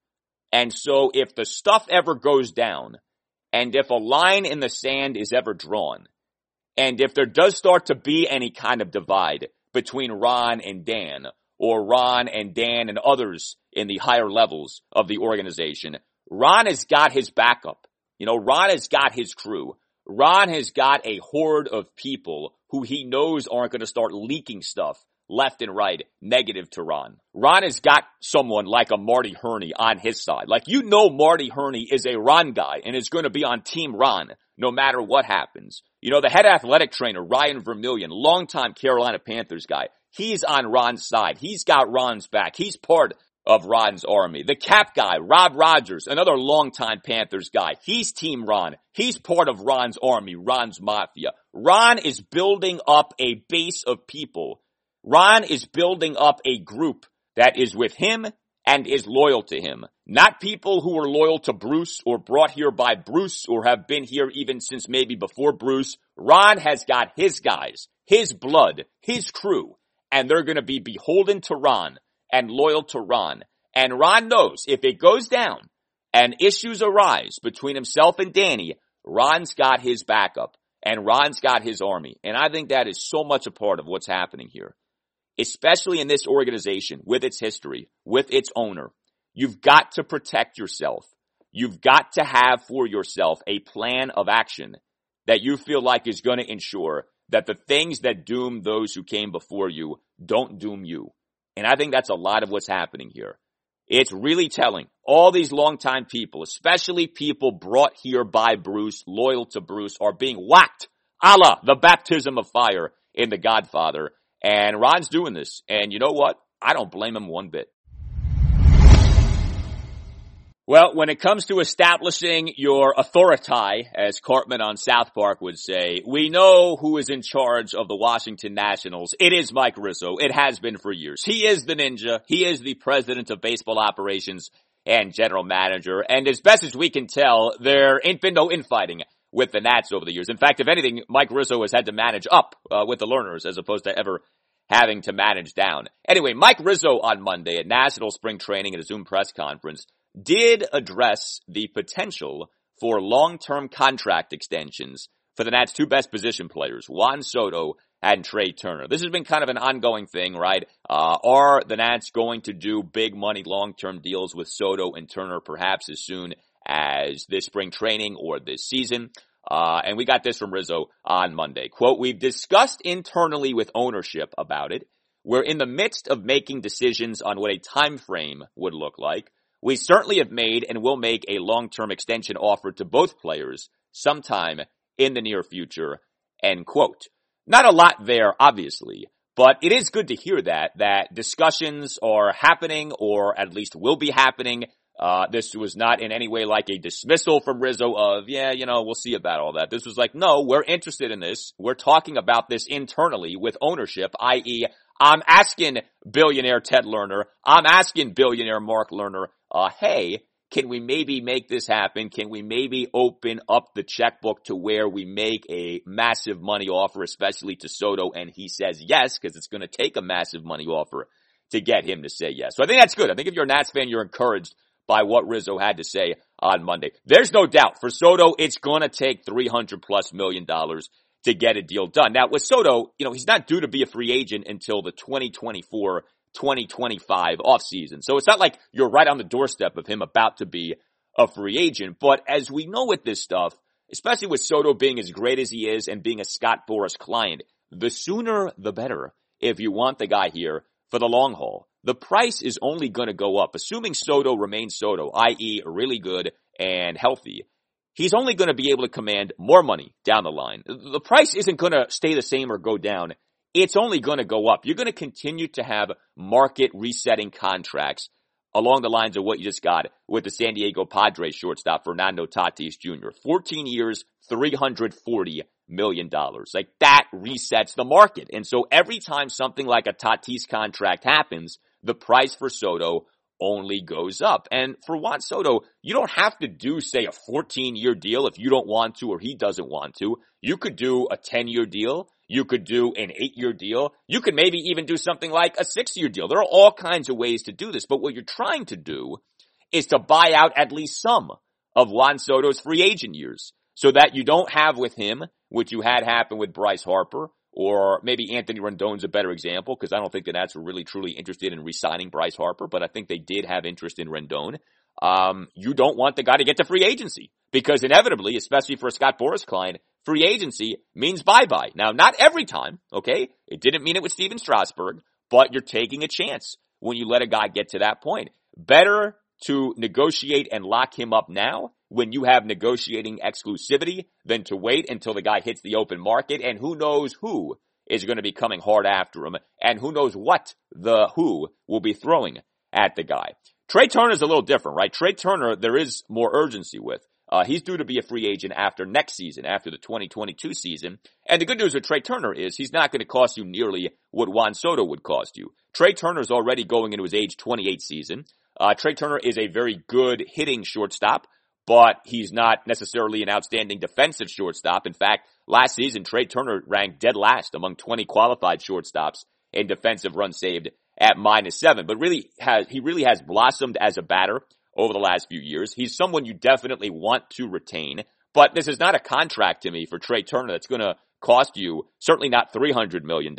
And so if the stuff ever goes down, and if a line in the sand is ever drawn, and if there does start to be any kind of divide between Ron and Dan, or Ron and Dan and others in the higher levels of the organization, Ron has got his backup. You know, Ron has got his crew. Ron has got a horde of people who he knows aren't going to start leaking stuff left and right negative to Ron. Ron has got someone like a Marty Hurney on his side. Like you know Marty Hurney is a Ron guy and is going to be on team Ron no matter what happens. You know, the head athletic trainer, Ryan Vermillion, longtime Carolina Panthers guy, he's on Ron's side. He's got Ron's back. He's part of Ron's army. The cap guy, Rob Rogers, another longtime Panthers guy. He's team Ron. He's part of Ron's army, Ron's mafia. Ron is building up a base of people Ron is building up a group that is with him and is loyal to him. Not people who are loyal to Bruce or brought here by Bruce or have been here even since maybe before Bruce. Ron has got his guys, his blood, his crew, and they're gonna be beholden to Ron and loyal to Ron. And Ron knows if it goes down and issues arise between himself and Danny, Ron's got his backup and Ron's got his army. And I think that is so much a part of what's happening here especially in this organization with its history, with its owner, you've got to protect yourself. You've got to have for yourself a plan of action that you feel like is going to ensure that the things that doom those who came before you don't doom you. And I think that's a lot of what's happening here. It's really telling. All these longtime people, especially people brought here by Bruce, loyal to Bruce, are being whacked a la the baptism of fire in The Godfather. And Ron's doing this. And you know what? I don't blame him one bit. Well, when it comes to establishing your authority, as Cartman on South Park would say, we know who is in charge of the Washington Nationals. It is Mike Rizzo. It has been for years. He is the ninja. He is the president of baseball operations and general manager. And as best as we can tell, there ain't been no infighting with the Nats over the years. In fact, if anything, Mike Rizzo has had to manage up uh, with the Lerners as opposed to ever having to manage down. Anyway, Mike Rizzo on Monday at National Spring Training at a Zoom press conference did address the potential for long-term contract extensions for the Nats' two best position players, Juan Soto and Trea Turner. This has been kind of an ongoing thing, right? Uh, are the Nats going to do big money long-term deals with Soto and Turner perhaps as soon as this spring training or this season. Uh, and we got this from Rizzo on Monday. Quote, we've discussed internally with ownership about it. We're in the midst of making decisions on what a time frame would look like. We certainly have made and will make a long-term extension offer to both players sometime in the near future. End quote. Not a lot there, obviously, but it is good to hear that, that discussions are happening or at least will be happening. Uh, this was not in any way like a dismissal from Rizzo of, yeah, you know, we'll see about all that. This was like, no, we're interested in this. We're talking about this internally with ownership, i.e., I'm asking billionaire Ted Lerner, I'm asking billionaire Mark Lerner, uh, hey, can we maybe make this happen? Can we maybe open up the checkbook to where we make a massive money offer, especially to Soto? And he says yes, because it's going to take a massive money offer to get him to say yes. So I think that's good. I think if you're a Nats fan, you're encouraged by what Rizzo had to say on Monday. There's no doubt for Soto, it's going to take 300 plus million dollars to get a deal done. Now with Soto, you know, he's not due to be a free agent until the 2024 2025 offseason. So it's not like you're right on the doorstep of him about to be a free agent. But as we know with this stuff, especially with Soto being as great as he is and being a Scott Boras client, the sooner the better if you want the guy here for the long haul. The price is only going to go up, assuming Soto remains Soto, i.e. really good and healthy. He's only going to be able to command more money down the line. The price isn't going to stay the same or go down it's only going to go up. You're going to continue to have market resetting contracts along the lines of what you just got with the San Diego Padres shortstop Fernando Tatis Jr. 14 years, $340 million. Like that resets the market. And so every time something like a Tatis contract happens, the price for Soto only goes up. And for Juan Soto, you don't have to do, say, a 14 year deal if you don't want to or he doesn't want to. You could do a 10 year deal. You could do an eight year deal. You could maybe even do something like a six year deal. There are all kinds of ways to do this, but what you're trying to do is to buy out at least some of Juan Soto's free agent years so that you don't have with him, which you had happen with Bryce Harper, or maybe Anthony Rendon's a better example because I don't think the Nats were really truly interested in re-signing Bryce Harper, but I think they did have interest in Rendon. Um, you don't want the guy to get to free agency because inevitably, especially for a Scott Boras client, free agency means bye-bye. Now, not every time, okay? It didn't mean it with Stephen Strasburg, but you're taking a chance when you let a guy get to that point. Better to negotiate and lock him up now when you have negotiating exclusivity than to wait until the guy hits the open market and who knows who is going to be coming hard after him and who knows what the who will be throwing at the guy. Trea Turner is a little different, right? Trea Turner, there is more urgency with. Uh, he's due to be a free agent after next season, after the 2022 season. And the good news with Trea Turner is he's not going to cost you nearly what Juan Soto would cost you. Trea Turner is already going into his age 28 season. Uh, Trea Turner is a very good hitting shortstop, but he's not necessarily an outstanding defensive shortstop. In fact, last season, Trea Turner ranked dead last among 20 qualified shortstops in defensive runs saved at minus seven, but really has, he really has blossomed as a batter over the last few years. He's someone you definitely want to retain, but this is not a contract to me for Trea Turner that's going to cost you certainly not $300 million.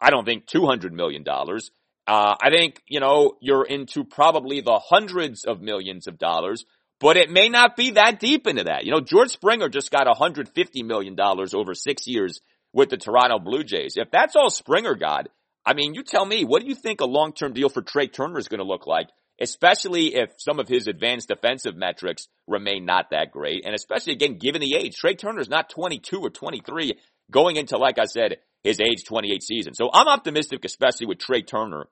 I don't think $200 million. Uh, I think, you know, you're into probably the hundreds of millions of dollars, but it may not be that deep into that. You know, George Springer just got $150 million over six years with the Toronto Blue Jays. If that's all Springer got, I mean, you tell me, what do you think a long-term deal for Trea Turner is going to look like? especially if some of his advanced defensive metrics remain not that great. And especially again, given the age, Trea Turner's not 22 or 23 going into, like I said, his age 28 season. So I'm optimistic, especially with Trea Turner,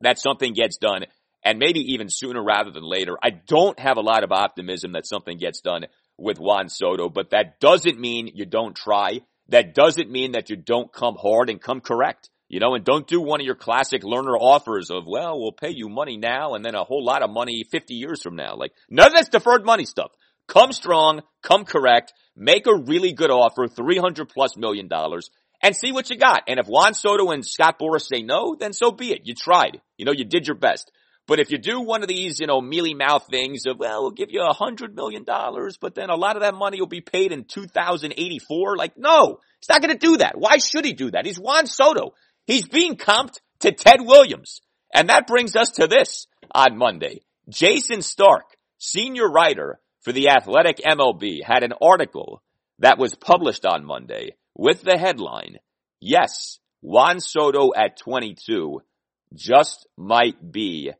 that something gets done and maybe even sooner rather than later. I don't have a lot of optimism that something gets done with Juan Soto, but that doesn't mean you don't try. That doesn't mean that you don't come hard and come correct. You know, and don't do one of your classic Lerner offers of, well, we'll pay you money now and then a whole lot of money 50 years from now. Like, none of that's deferred money stuff. Come strong, come correct, make a really good offer, 300 plus million dollars, and see what you got. And if Juan Soto and Scott Boras say no, then so be it. You tried. You know, you did your best. But if you do one of these, you know, mealy mouth things of, well, we'll give you a hundred million dollars, but then a lot of that money will be paid in 2084, like, no, he's not going to do that. Why should he do that? He's Juan Soto. He's being comped to Ted Williams. And that brings us to this on Monday. Jayson Stark, senior writer for the Athletic MLB, had an article that was published on Monday with the headline, Yes, Juan Soto at 22 just might be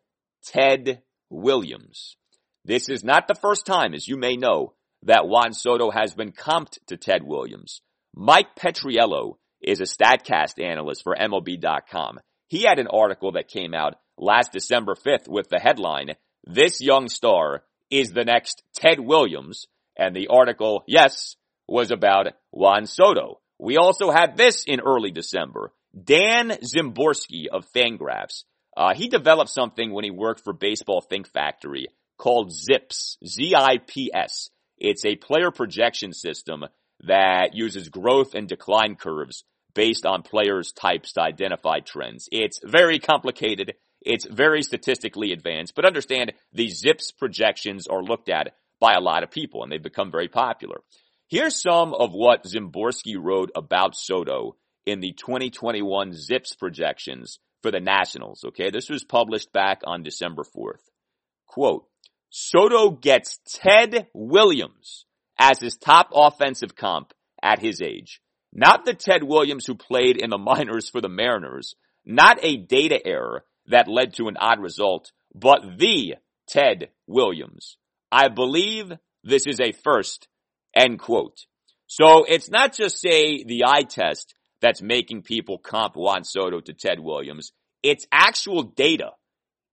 Ted Williams. This is not the first time, as you may know, that Juan Soto has been comped to Ted Williams. Mike Petriello is a StatCast analyst for MLB.com. He had an article that came out last December 5th with the headline, This Young Star is the Next Ted Williams. And the article, yes, was about Juan Soto. We also had this in early December. Dan Szymborski of Fangraphs. Uh, he developed something when he worked for Baseball Think Factory called ZIPS, Z-I-P-S. It's a player projection system that uses growth and decline curves based on players' types to identify trends. It's very complicated. It's very statistically advanced, but understand these ZIPS projections are looked at by a lot of people and they've become very popular. Here's some of what Szymborski wrote about Soto in the 2021 ZIPS projections for the Nationals. Okay. This was published back on December 4th. Quote, Soto gets Ted Williams as his top offensive comp at his age. Not the Ted Williams who played in the (laughs) minors for the Mariners, not a data error that led to an odd result, but the Ted Williams. I believe this is a first, end quote. So it's not just say the eye test that's making people comp Juan Soto to Ted Williams. It's actual data.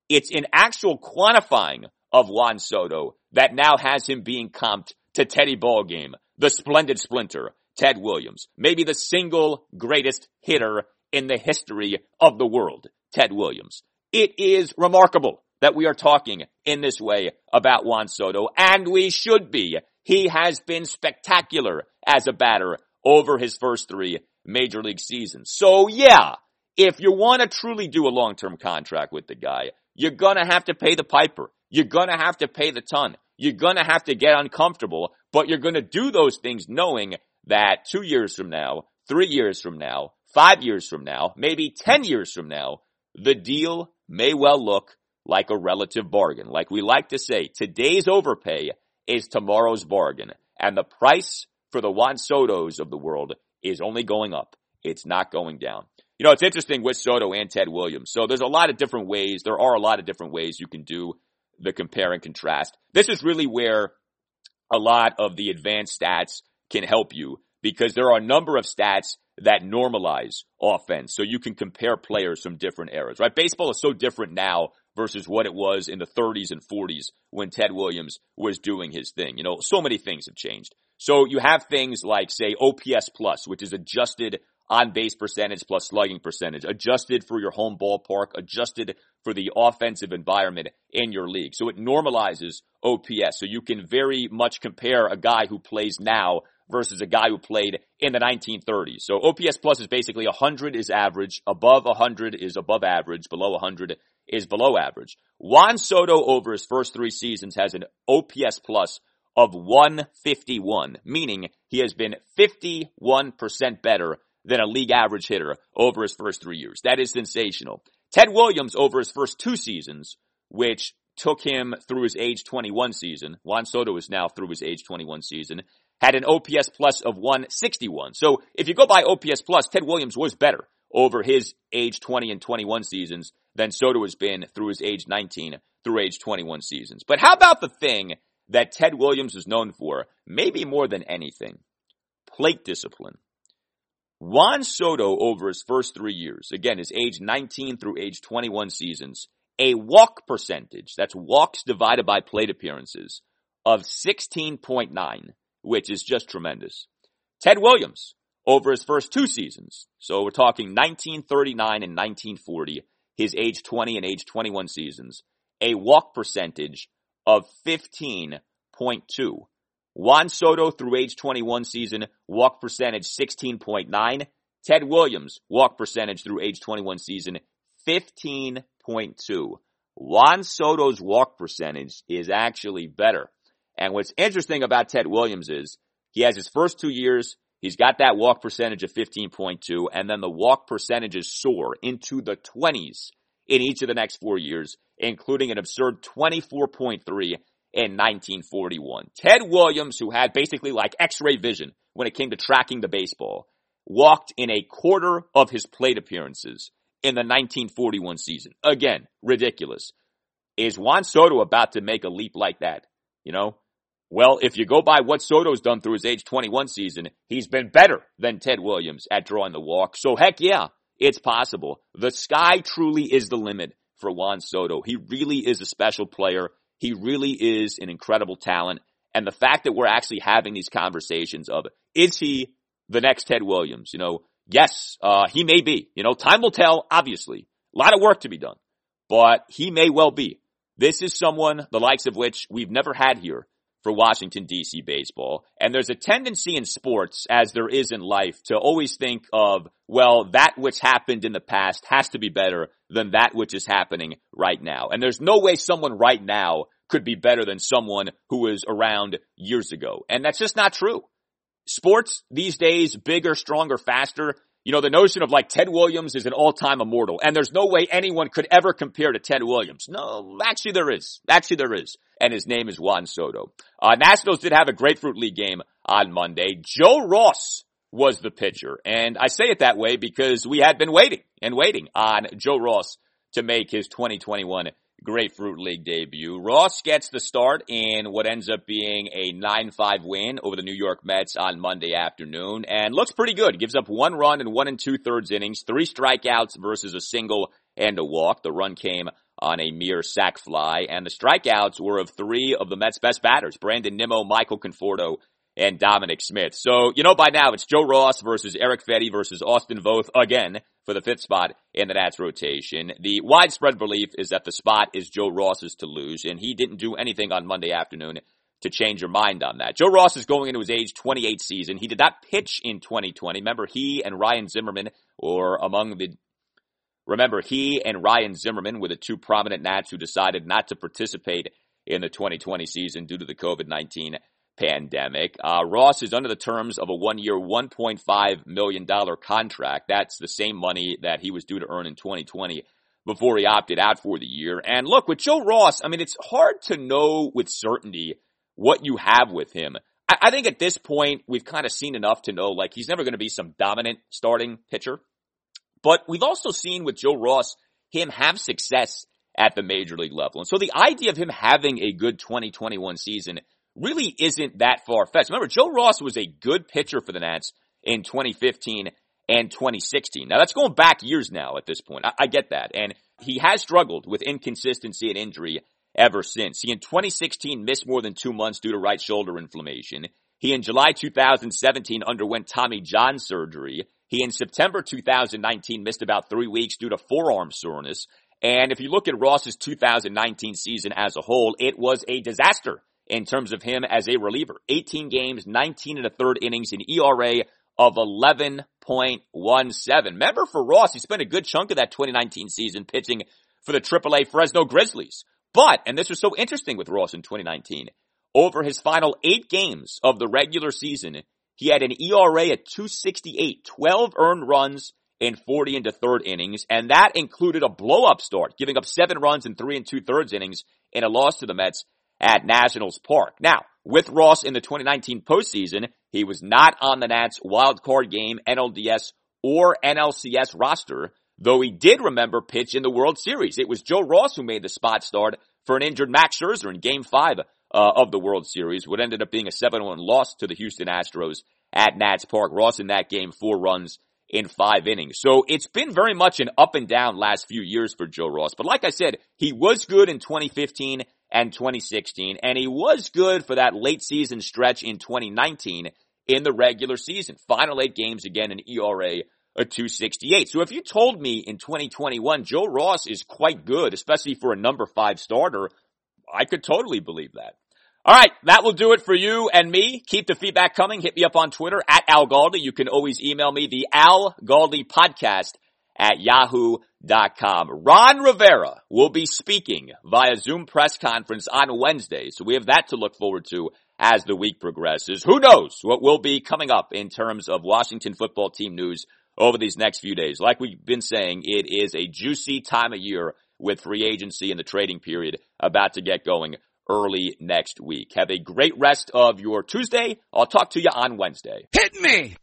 It's an actual quantifying of Juan Soto that now has him being comped to Teddy Ballgame, the splendid splinter, Ted Williams, maybe the single greatest hitter in the history of the world, Ted Williams. It is remarkable that we are talking in this way about Juan Soto, and we should be. He has been spectacular as a batter over his first three major league season. So yeah, if you want to truly do a long-term contract with the guy, you're gonna have to pay the piper. You're gonna have to pay the ton. You're gonna have to get uncomfortable, but you're gonna do those things knowing that two years from now, three years from now, five years from now, maybe 10 years from now, the deal may well look like a relative bargain. Like we like to say, today's overpay is tomorrow's bargain. And the price for the Juan Sotos of the world is only going up. It's not going down. You know, it's interesting with Soto and Ted Williams. So there's a lot of different ways. There are a lot of different ways you can do the compare and contrast. This is really where a lot of the advanced stats can help you because there are a number of stats that normalize offense. So you can compare players from different eras, right? Baseball is so different now versus what it was in the 30s and 40s when Ted Williams was doing his thing. You know, so many things have changed. So you have things like, say, OPS plus, which is adjusted on base percentage plus slugging percentage, adjusted for your home ballpark, adjusted for the offensive environment in your league. So it normalizes OPS. So you can very much compare a guy who plays now versus a guy who played in the 1930s. So OPS plus is basically 100 is average, above 100 is above average, below 100 is below average. Juan Soto over his first three seasons has an OPS plus of 151, meaning he has been 51% better than a league average hitter over his first three years. That is sensational. Ted Williams over his first two seasons, which took him through his age 21 season. Juan Soto is now through his age 21 season had an OPS plus of 161. So if you go by OPS plus, Ted Williams was better over his age 20 and 21 seasons than Soto has been through his age 19 through age 21 seasons. But how about the thing that Ted Williams is known for, maybe more than anything? Plate discipline. Juan Soto over his first three years, again, his age 19 through age 21 seasons, a walk percentage, that's walks divided by plate appearances, of 16.9 which is just tremendous. Ted Williams, over his first two seasons, so we're talking 1939 and 1940, his age 20 and age 21 seasons, a walk percentage of 15.2. Juan Soto through age 21 season, walk percentage 16.9. Ted Williams, walk percentage through age 21 season, 15.2. Juan Soto's walk percentage is actually better and what's interesting about Ted Williams is he has his first two years, he's got that walk percentage of 15.2, and then the walk percentages soar into the 20s in each of the next four years, including an absurd 24.3 in 1941. Ted Williams, who had basically like x-ray vision when it came to tracking the baseball, walked in a quarter of his plate appearances in the 1941 season. Again, ridiculous. is Juan Soto about to make a leap like that? You know? Well, if you go by what Soto's done through his age 21 season, he's been better than Ted Williams at drawing the walk. So heck yeah, it's possible. The sky truly is the limit for Juan Soto. He really is a special player. He really is an incredible talent. And the fact that we're actually having these conversations of, is he the next Ted Williams? You know, yes, uh, he may be. You know, time will tell, obviously. A lot of work to be done. But he may well be. This is someone, the likes of which we've never had here for Washington DC baseball. And there's a tendency in sports, as there is in life, to always think of, well, that which happened in the past has to be better than that which is happening right now. And there's no way someone right now could be better than someone who was around years ago. And that's just not true. Sports these days, bigger, stronger, faster, you know, the notion of like Ted Williams is an all-time immortal and there's no way anyone could ever compare to Ted Williams. No, actually there is. Actually there is. And his name is Juan Soto. Uh, Nationals did have a Grapefruit League game on Monday. Joe Ross was the pitcher. And I say it that way because we had been waiting and waiting on Joe Ross to make his 2021 Grapefruit League debut. Ross gets the start in what ends up being a 9-5 win over the New York Mets on Monday afternoon and looks pretty good. Gives up one run in one and two thirds innings, three strikeouts versus a single and a walk. The run came on a mere sac fly and the strikeouts were of three of the Mets best batters, Brandon Nimmo, Michael Conforto, and Dominic Smith. So, you know by now it's Joe Ross versus Eric Fedde versus Austin Voth again for the fifth spot in the Nats rotation. The widespread belief is that the spot is Joe Ross's to lose, and he didn't do anything on Monday afternoon to change your mind on that. Joe Ross is going into his age 28 season. He did not pitch in 2020. Remember, he and Ryan Zimmerman, or among the Remember, he and Ryan Zimmerman were the two prominent Nats who decided not to participate in the 2020 season due to the COVID-19 pandemic. Uh, Ross is under the terms of a one-year, $1.5 million contract. That's the same money that he was due to earn in 2020 before he opted out for the year. And look, with Joe Ross, I mean, it's hard to know with certainty what you have with him. I, I think at this point, we've kind of seen enough to know, like, he's never going to be some dominant starting pitcher. But we've also seen with Joe Ross, him have success at the major league level. And so the idea of him having a good 2021 season really isn't that far fetched. Remember, Joe Ross was a good pitcher for the Nats in 2015 and 2016. Now that's going back years now at this point. I, I get that. And he has struggled with inconsistency and injury ever since. He in 2016 missed more than two months due to right shoulder inflammation. He in July 2017 underwent Tommy John surgery. He in September 2019 missed about three weeks due to forearm soreness. And if you look at Ross's 2019 season as a whole, it was a disaster in terms of him as a reliever. 18 games, 19 and a third innings, an ERA of 11.17. Remember for Ross, he spent a good chunk of that 2019 season pitching for the AAA Fresno Grizzlies. But, and this was so interesting with Ross in 2019, over his final eight games of the regular season, he had an ERA at 268, 12 earned runs in 40 into third innings, and that included a blow up start, giving up seven runs in three and two thirds innings in a loss to the Mets at Nationals Park. Now, with Ross in the 2019 postseason, he was not on the Nats wild card game, NLDS or NLCS roster, though he did remember pitch in the World Series. It was Joe Ross who made the spot start for an injured Max Scherzer in game five uh, of the World Series, what ended up being a 7-1 loss to the Houston Astros at Nats Park. Ross in that game, four runs in five innings. So it's been very much an up and down last few years for Joe Ross. But like I said, he was good in 2015 and 2016, and he was good for that late season stretch in 2019 in the regular season. Final eight games again, an ERA a 268. So if you told me in 2021 Joe Ross is quite good, especially for a number five starter, I could totally believe that. All right, that will do it for you and me. Keep the feedback coming. Hit me up on Twitter at Al Galdi. You can always email me the Al Galdi podcast at yahoo.com. Ron Rivera will be speaking via Zoom press conference on Wednesday. So we have that to look forward to as the week progresses. Who knows what will be coming up in terms of Washington football team news over these next few days. Like we've been saying, it is a juicy time of year with free agency and the trading period about to get going early next week. Have a great rest of your Tuesday. I'll talk to you on Wednesday. Hit me!